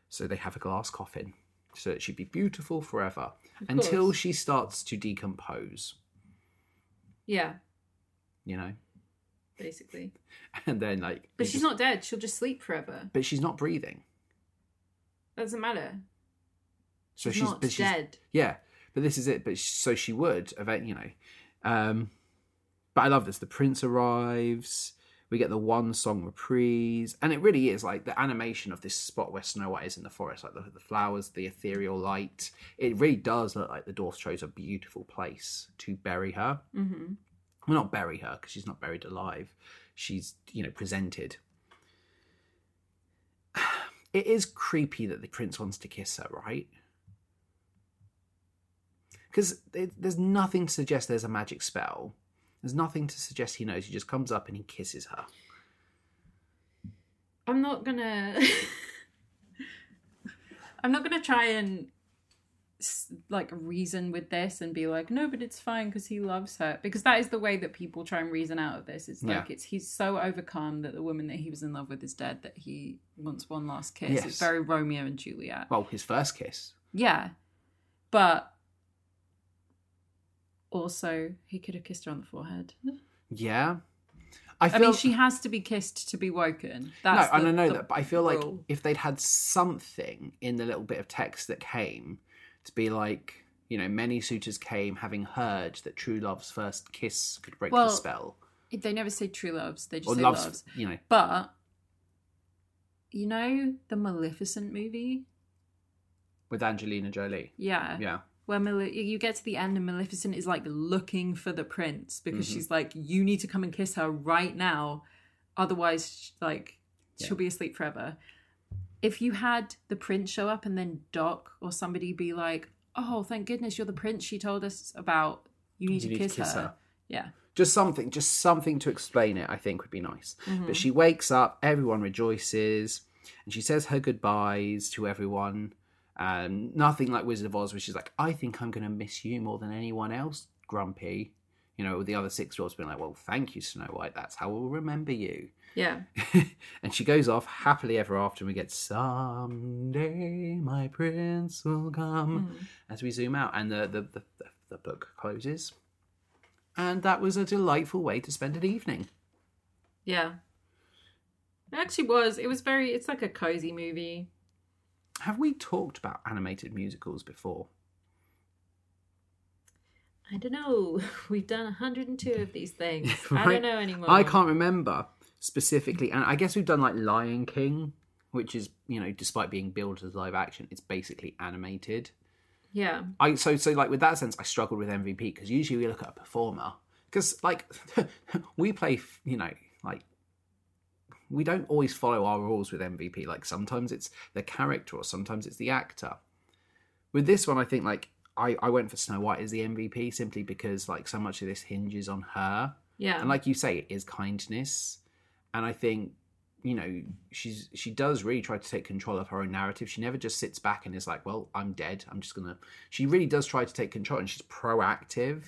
so they have a glass coffin, so that she'd be beautiful forever until course. she starts to decompose. Yeah. You know, Basically. and then like, But she's just- not dead. She'll just sleep forever. But she's not breathing. That doesn't matter. So She's, she's, not she's dead. Yeah, but this is it. But so she would, event, you know. Um, but I love this. The prince arrives. We get the one song reprise, and it really is like the animation of this spot where Snow White is in the forest, like the, the flowers, the ethereal light. It really does look like the dwarf chose a beautiful place to bury her. hmm Well, not bury her because she's not buried alive. She's you know presented. It is creepy that the prince wants to kiss her, right? Because there's nothing to suggest there's a magic spell. There's nothing to suggest he knows. He just comes up and he kisses her. I'm not gonna. I'm not gonna try and like reason with this and be like, no, but it's fine because he loves her. Because that is the way that people try and reason out of this. It's like Yeah. it's he's so overcome that the woman that he was in love with is dead that he wants one last kiss. Yes. It's very Romeo and Juliet. Well, his first kiss. Yeah, but also he could have kissed her on the forehead. Yeah. I I feel. mean, she has to be kissed to be woken. That's no, the, I know that, but I feel like if they'd had something in the little bit of text that came to be like, you know, many suitors came having heard that true love's first kiss could break Well, the spell, They never say true loves. They just or say love's, loves. you know, But you know the Maleficent movie? with Angelina Jolie. Yeah. Yeah, where Male- you get to the end and Maleficent is like looking for the prince because Mm-hmm. she's like, you need to come and kiss her right now, otherwise, like, she'll be asleep forever. If you had the prince show up and then Doc or somebody be like, "Oh, thank goodness you're the prince she told us about. You need, You to, need to kiss kiss her. her. Yeah, just something just something to explain it i think would be nice Mm-hmm. but she wakes up everyone rejoices and she says her goodbyes to everyone um, nothing like wizard of oz which is like i think i'm going to miss you more than anyone else grumpy you know with the other six dwarfs being like well thank you snow white that's how we'll remember you yeah, and she goes off happily ever after and we get someday my prince will come as we zoom out and the the, the, the, the book closes and that was a delightful way to spend an evening yeah. It actually was. It was very. It's like a cozy movie. Have we talked about animated musicals before I don't know. We've done 102 of these things. I don't know anymore. i can't remember specifically and i guess we've done like lion king which is you know despite being billed as live action it's basically animated Yeah. I so so like with that sense, I struggled with MVP because usually we look at a performer because like we play, you know, we don't always follow our rules with MVP. Like sometimes it's the character or sometimes it's the actor. With this one, I think like I I went for Snow White as the MVP simply because like so much of this hinges on her, Yeah. and like you say, it is kindness, and I think you know she's she does really try to take control of her own narrative she never just sits back and is like well i'm dead i'm just gonna she really does try to take control and she's proactive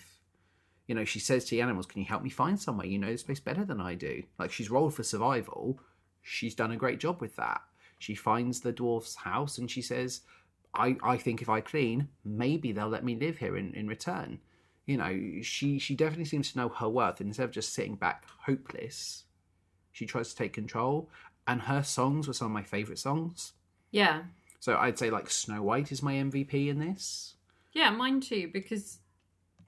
you know she says to the animals can you help me find somewhere? You know this place better than i do. Like she's rolled for survival. She's done a great job with that. She finds the dwarf's house and she says i i think if i clean maybe they'll let me live here in in return. You know she she definitely seems to know her worth. And instead of just sitting back hopeless she tries to take control. And her songs were some of my favorite songs. Yeah. so i'd say like snow white is my mvp in this. Yeah, mine too, because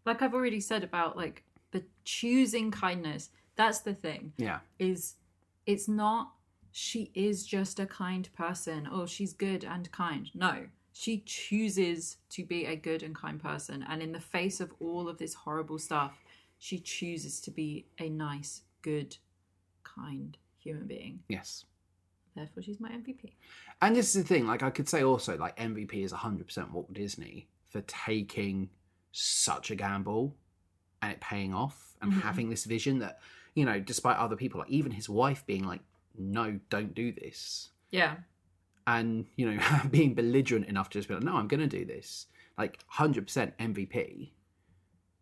like I've already said about like the choosing kindness, that's the thing. yeah Is it's not she is just a kind person Oh, she's good and kind. No. She chooses to be a good and kind person and in the face of all of this horrible stuff, she chooses to be a nice, good, kind human being. yes Therefore she's my MVP. and this is the thing like i could say also like mvp is 100% walt disney for taking such a gamble and it paying off and Mhm. having this vision that you know despite other people like even his wife being like no don't do this Yeah. and you know being belligerent enough to just be like no i'm going to do this like 100% mvp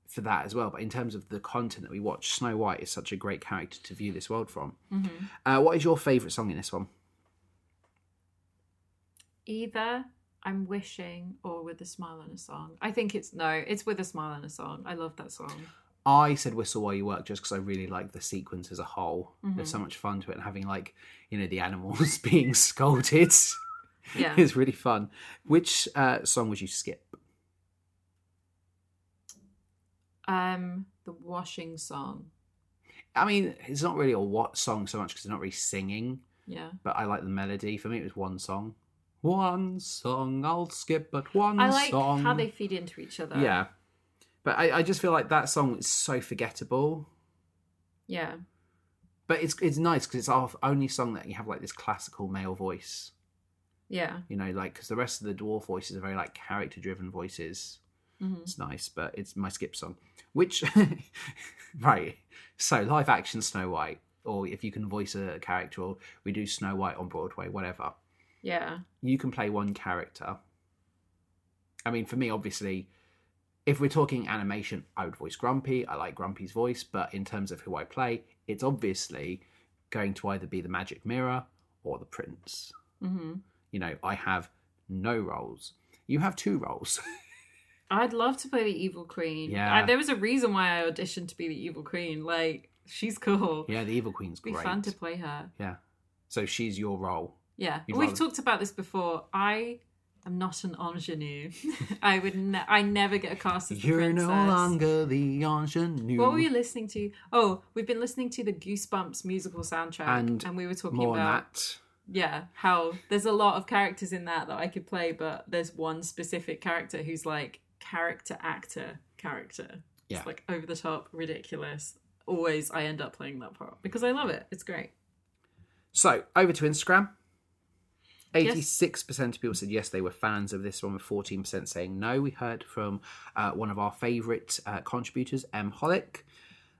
for that as well but in terms of the content that we watch snow white is such a great character to view this world from Mm-hmm. uh, what is your favorite song in this one Either I'm wishing or with a smile and a song. I think it's no, it's with a smile and a song. I love that song. i said whistle while you work just because i really like the sequence as a whole there's Mhm. so much fun to it and having like you know the animals being scolded Yeah. is really fun which uh, song would you skip Um, the washing song. i mean it's not really a what song so much because they're not really singing Yeah. but I like the melody. For me, it was one song. One song, I'll skip, but one I like song. how they feed into each other. Yeah, but I, I just feel like that song is so forgettable. Yeah. But it's it's nice because it's our only song that you have like this classical male voice. Yeah. You know, like because the rest of the dwarf voices are very like character driven voices. hmm It's nice, but it's my skip song. Which, right? So live action Snow White, or if you can voice a character, or we do Snow White on Broadway, whatever. Yeah. you can play one character. I mean, for me, obviously, if we're talking animation, I would voice Grumpy. I like Grumpy's voice, but in terms of who I play, it's obviously going to either be the Magic Mirror or the Prince. hmm You know, I have no roles. You have two roles. I'd love to play the evil queen. Yeah. I, there was a reason why I auditioned to be the evil queen. Like, she's cool. yeah, the Evil Queen's It'd be great. fun to play her. Yeah. So she's your role. Yeah, You'd we've rather- talked about this before. I am not an ingenue. I would. Ne- I never get a cast as the You're princess. no longer the ingenue. What were you listening to? Oh, we've been listening to the Goosebumps musical soundtrack, And we were talking More about that. yeah how there's a lot of characters in that that I could play, but there's one specific character who's like character actor character. Yeah. It's like over the top, ridiculous. Always I end up playing that part because I love it. It's great. So over to Instagram. 86% of people said yes, they were fans of this one, with 14% saying no. We heard from uh, one of our favourite uh, contributors, M. Hollick.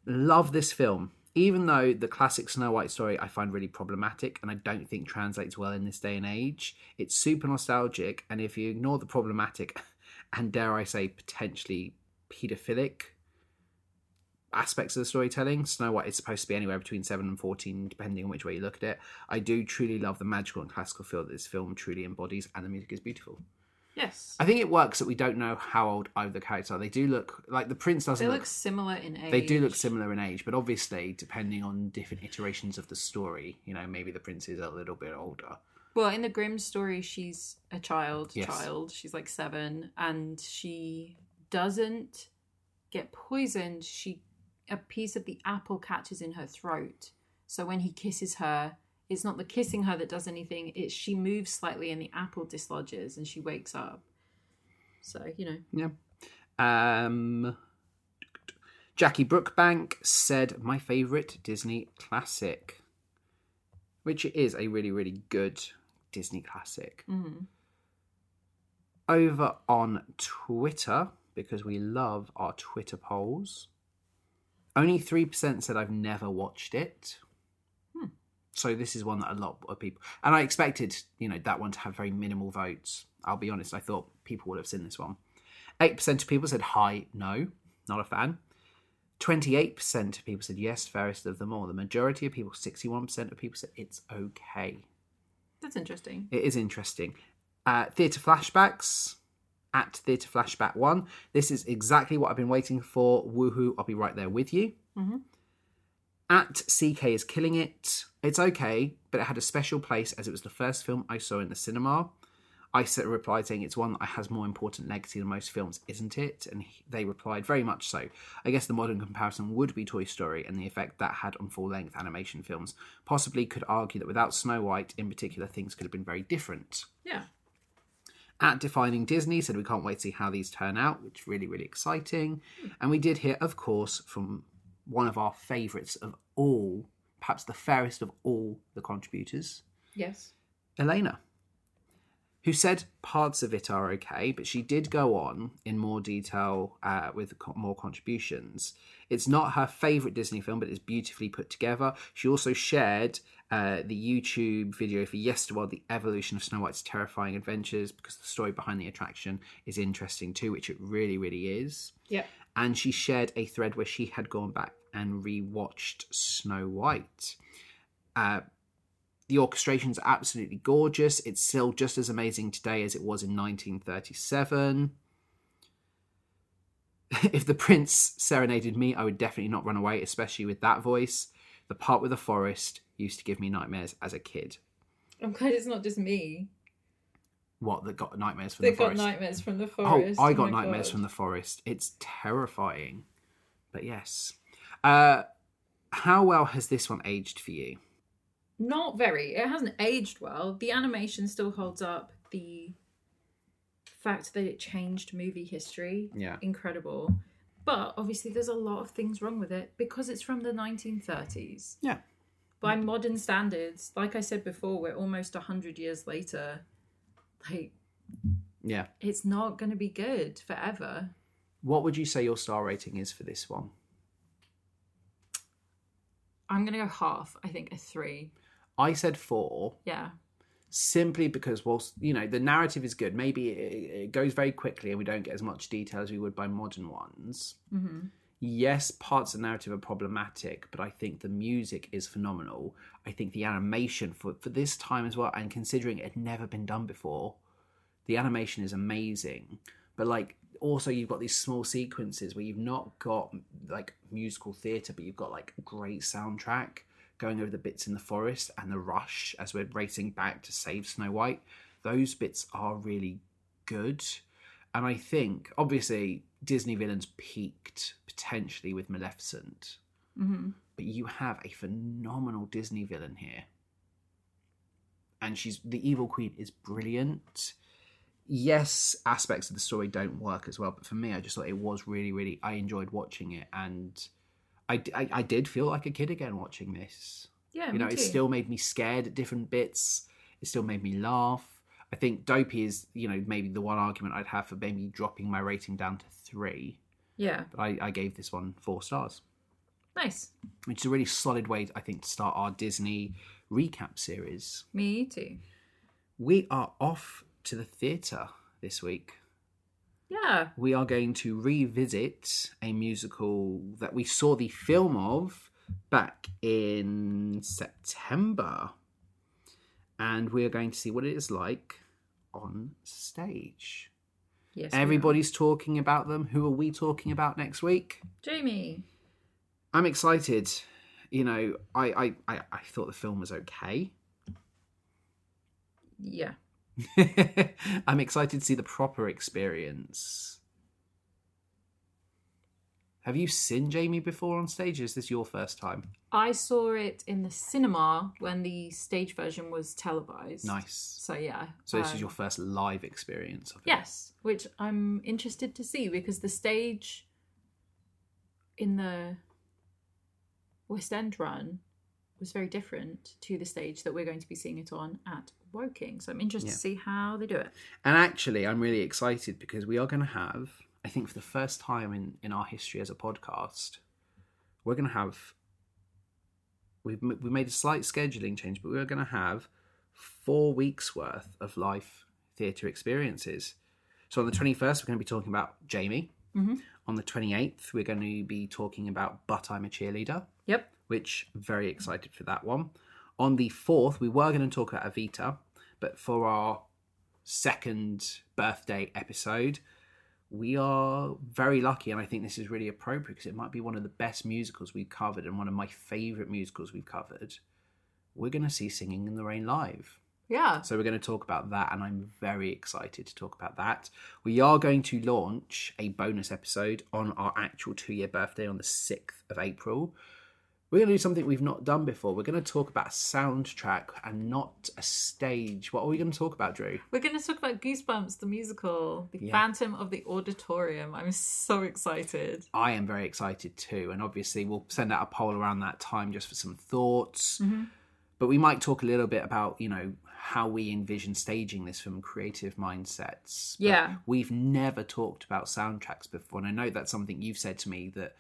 Love this film. Even though the classic Snow White story I find really problematic and I don't think translates well in this day and age, it's super nostalgic. And if you ignore the problematic and dare I say potentially paedophilic aspects of the storytelling. Snow White is supposed to be anywhere between 7 and 14, depending on which way you look at it. I do truly love the magical and classical feel that this film truly embodies, and the music is beautiful. Yes. I think it works that we don't know how old either the characters are. They do look like the prince doesn't They look. look similar in age. they do look similar in age, but obviously, depending on different iterations of the story, you know, maybe the prince is a little bit older. Well, in the Grimm story, she's a child. Yes. Child. She's like seven, and she doesn't get poisoned. She a piece of the apple catches in her throat. So when he kisses her, it's not the kissing her that does anything. It's she moves slightly, and the apple dislodges, and she wakes up. So you know, Yeah. Um, Jackie Brookbank said, My favourite Disney classic, which is a really, really good Disney classic. Mhm. Over on Twitter, because we love our Twitter polls, only 3% said, I've never watched it. Hmm. So this is one that a lot of people, and I expected, you know, that one to have very minimal votes. I'll be honest, I thought people would have seen this one. 8% of people said hi, no, not a fan. 28% of people said yes, fairest of them all. The majority of people, 61% of people said it's okay. that's interesting. It is interesting. Uh, theatre flashbacks at Theatre Flashback 1. This is exactly what I've been waiting for. Woohoo, I'll be right there with you. Mhm. At CK is killing it. It's okay, but it had a special place as it was the first film I saw in the cinema. I said, replied saying it's one that has more important legacy than most films, isn't it? And he- they replied, very much so. I guess the modern comparison would be Toy Story and the effect that had on full length animation films. Possibly could argue that without Snow White in particular, things could have been very different. Yeah. At Defining Disney said we can't wait to see how these turn out, which is really, really exciting. And we did hear, of course, from one of our favourites of all, perhaps the fairest of all the contributors, Yes. Elena, who said parts of it are okay, but she did go on in more detail uh, with co- more contributions. It's not her favourite Disney film, but it's beautifully put together. She also shared uh, the YouTube video for Yesterworld, The Evolution of Snow White's Terrifying Adventures, because the story behind the attraction is interesting too, which it really, really is. Yep. And she shared a thread where she had gone back and rewatched Snow White. Uh, the orchestration's absolutely gorgeous. It's still just as amazing today as it was in 1937. if the prince serenaded me, I would definitely not run away, especially with that voice. The part with the forest used to give me nightmares as a kid. I'm glad it's not just me What that got nightmares from that the got forest? nightmares from the forest. oh. I got my nightmares God. from the forest. It's terrifying, but yes. Uh, how well has this one aged for you? Not very. It hasn't aged well. The animation still holds up. The fact that it changed movie history, Yeah. incredible. But obviously, there's a lot of things wrong with it because it's from the 1930s. Yeah. By modern standards, like I said before, we're almost 100 years later. Like, Yeah. it's not going to be good forever. What would you say your star rating is for this one? I'm going to go half. I think a three. I said four. Yeah. simply because whilst you know the narrative is good maybe it, it goes very quickly and we don't get as much detail as we would by modern ones hmm yes parts of the narrative are problematic but i think the music is phenomenal i think the animation for, for this time as well and considering it had never been done before the animation is amazing but like also you've got these small sequences where you've not got like musical theatre but you've got like great soundtrack going over the bits in the forest and the rush as we're racing back to save Snow White. Those bits are really good. And I think, obviously, Disney villains peaked potentially with Maleficent, hmm but you have a phenomenal Disney villain here. And she's the evil queen is brilliant. yes, aspects of the story don't work as well, but for me, I just thought it was really, really. I enjoyed watching it, and I, I, I did feel like a kid again watching this. Yeah, you know, it still made me scared at different bits. It still made me laugh. I think Dopey is, you know, maybe the one argument I'd have for maybe dropping my rating down to three. Yeah, But I, I gave this one four stars, nice. which is a really solid way, I think, to start our Disney recap series. Me too. We are off to the theatre this week. Yeah, We are going to revisit a musical that we saw the film of back in September. And we are going to see what it is like on stage. yes. Everybody's talking about them. Who are we talking about next week? Jamie. I'm excited. You know, I, I, I, I thought the film was okay. Yeah. I'm excited to see the proper experience. Have you seen Jamie before on stage? Is this your first time? I saw it in the cinema when the stage version was televised. Nice. So yeah. So this um, is your first live experience of it. Yes, which I'm interested to see because the stage in the West End run was very different to the stage that we're going to be seeing it on at Woking. So I'm interested Yeah. to see how they do it. And actually, I'm really excited because we are going to have, I think for the first time in, in our history as a podcast, we're going to have, we've, we made a slight scheduling change, but we're going to have four weeks worth of live theatre experiences. So on the 21st, we're going to be talking about Jamie. Mhm. On the 28th, we're going to be talking about But I'm a Cheerleader Yep. which I'm very excited for that one. On the 4th, we were going to talk about Evita, but for our second birthday episode, we are very lucky, and I think this is really appropriate because it might be one of the best musicals we've covered and one of my favourite musicals we've covered. We're going to see Singing in the Rain live. Yeah. So we're going to talk about that, and I'm very excited to talk about that. We are going to launch a bonus episode on our actual two year birthday on the 6th of April. We're going to do something we've not done before. We're going to talk about a soundtrack and not a stage. What are we going to talk about, Drew? We're going to talk about Goosebumps, the musical, The Yeah. Phantom of the Auditorium. I'm so excited. I am very excited too, and obviously we'll send out a poll around that time just for some thoughts. Mm-hmm. But we might talk a little bit about, you know, how we envision staging this from creative mindsets. But Yeah. We've never talked about soundtracks before, and I know that's something you've said to me that,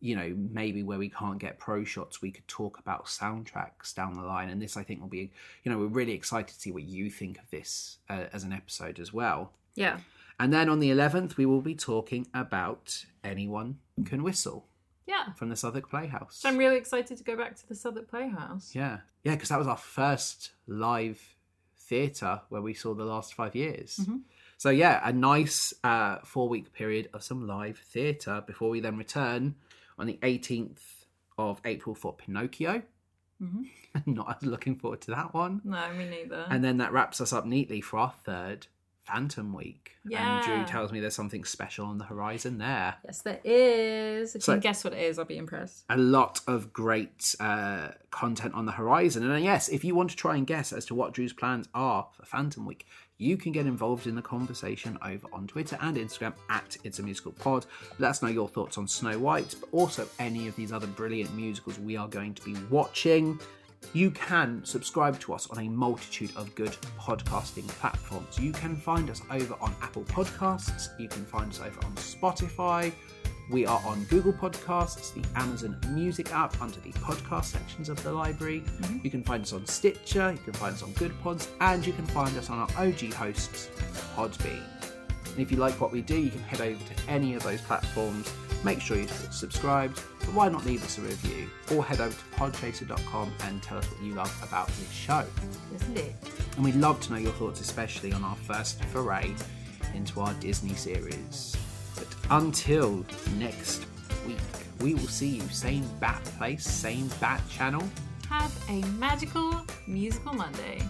you know, maybe where we can't get pro shots, we could talk about soundtracks down the line. And this, I think, will be, you know, we're really excited to see what you think of this uh, as an episode as well. Yeah. And then on the 11th, we will be talking about Anyone Can Whistle Yeah. from the Southwark Playhouse. So I'm really excited to go back to the Southwark Playhouse. yeah. Yeah, because that was our first live theatre where we saw the last five years. So, yeah, a nice uh, four week period of some live theatre before we then return on the 18th of April for Pinocchio. Not as looking forward to that one. No, me neither. And then that wraps us up neatly for our third Phantom Week. Yeah. And Drew tells me there's something special on the horizon there. yes, there is. If So- you can guess what it is, I'll be impressed. a lot of great uh, content on the horizon. And uh, yes, if you want to try and guess as to what Drew's plans are for Phantom Week, you can get involved in the conversation over on Twitter and Instagram at It's a Musical Pod. Let us know your thoughts on Snow White, but also any of these other brilliant musicals we are going to be watching. You can subscribe to us on a multitude of good podcasting platforms. You can find us over on Apple Podcasts, you can find us over on Spotify, we are on Google Podcasts, the Amazon Music app, under the podcast sections of the library. Mm-hmm. You can find us on Stitcher, you can find us on Good Pods, and you can find us on our OG hosts, Podbean. And if you like what we do, you can head over to any of those platforms. Make sure you're subscribed, but why not leave us a review? Or head over to podchaser.com and tell us what you love about this show. Isn't it? And we'd love to know your thoughts, especially on our first foray into our Disney series. Until next week, we will see you same bat place, same bat channel. Have a magical musical Monday.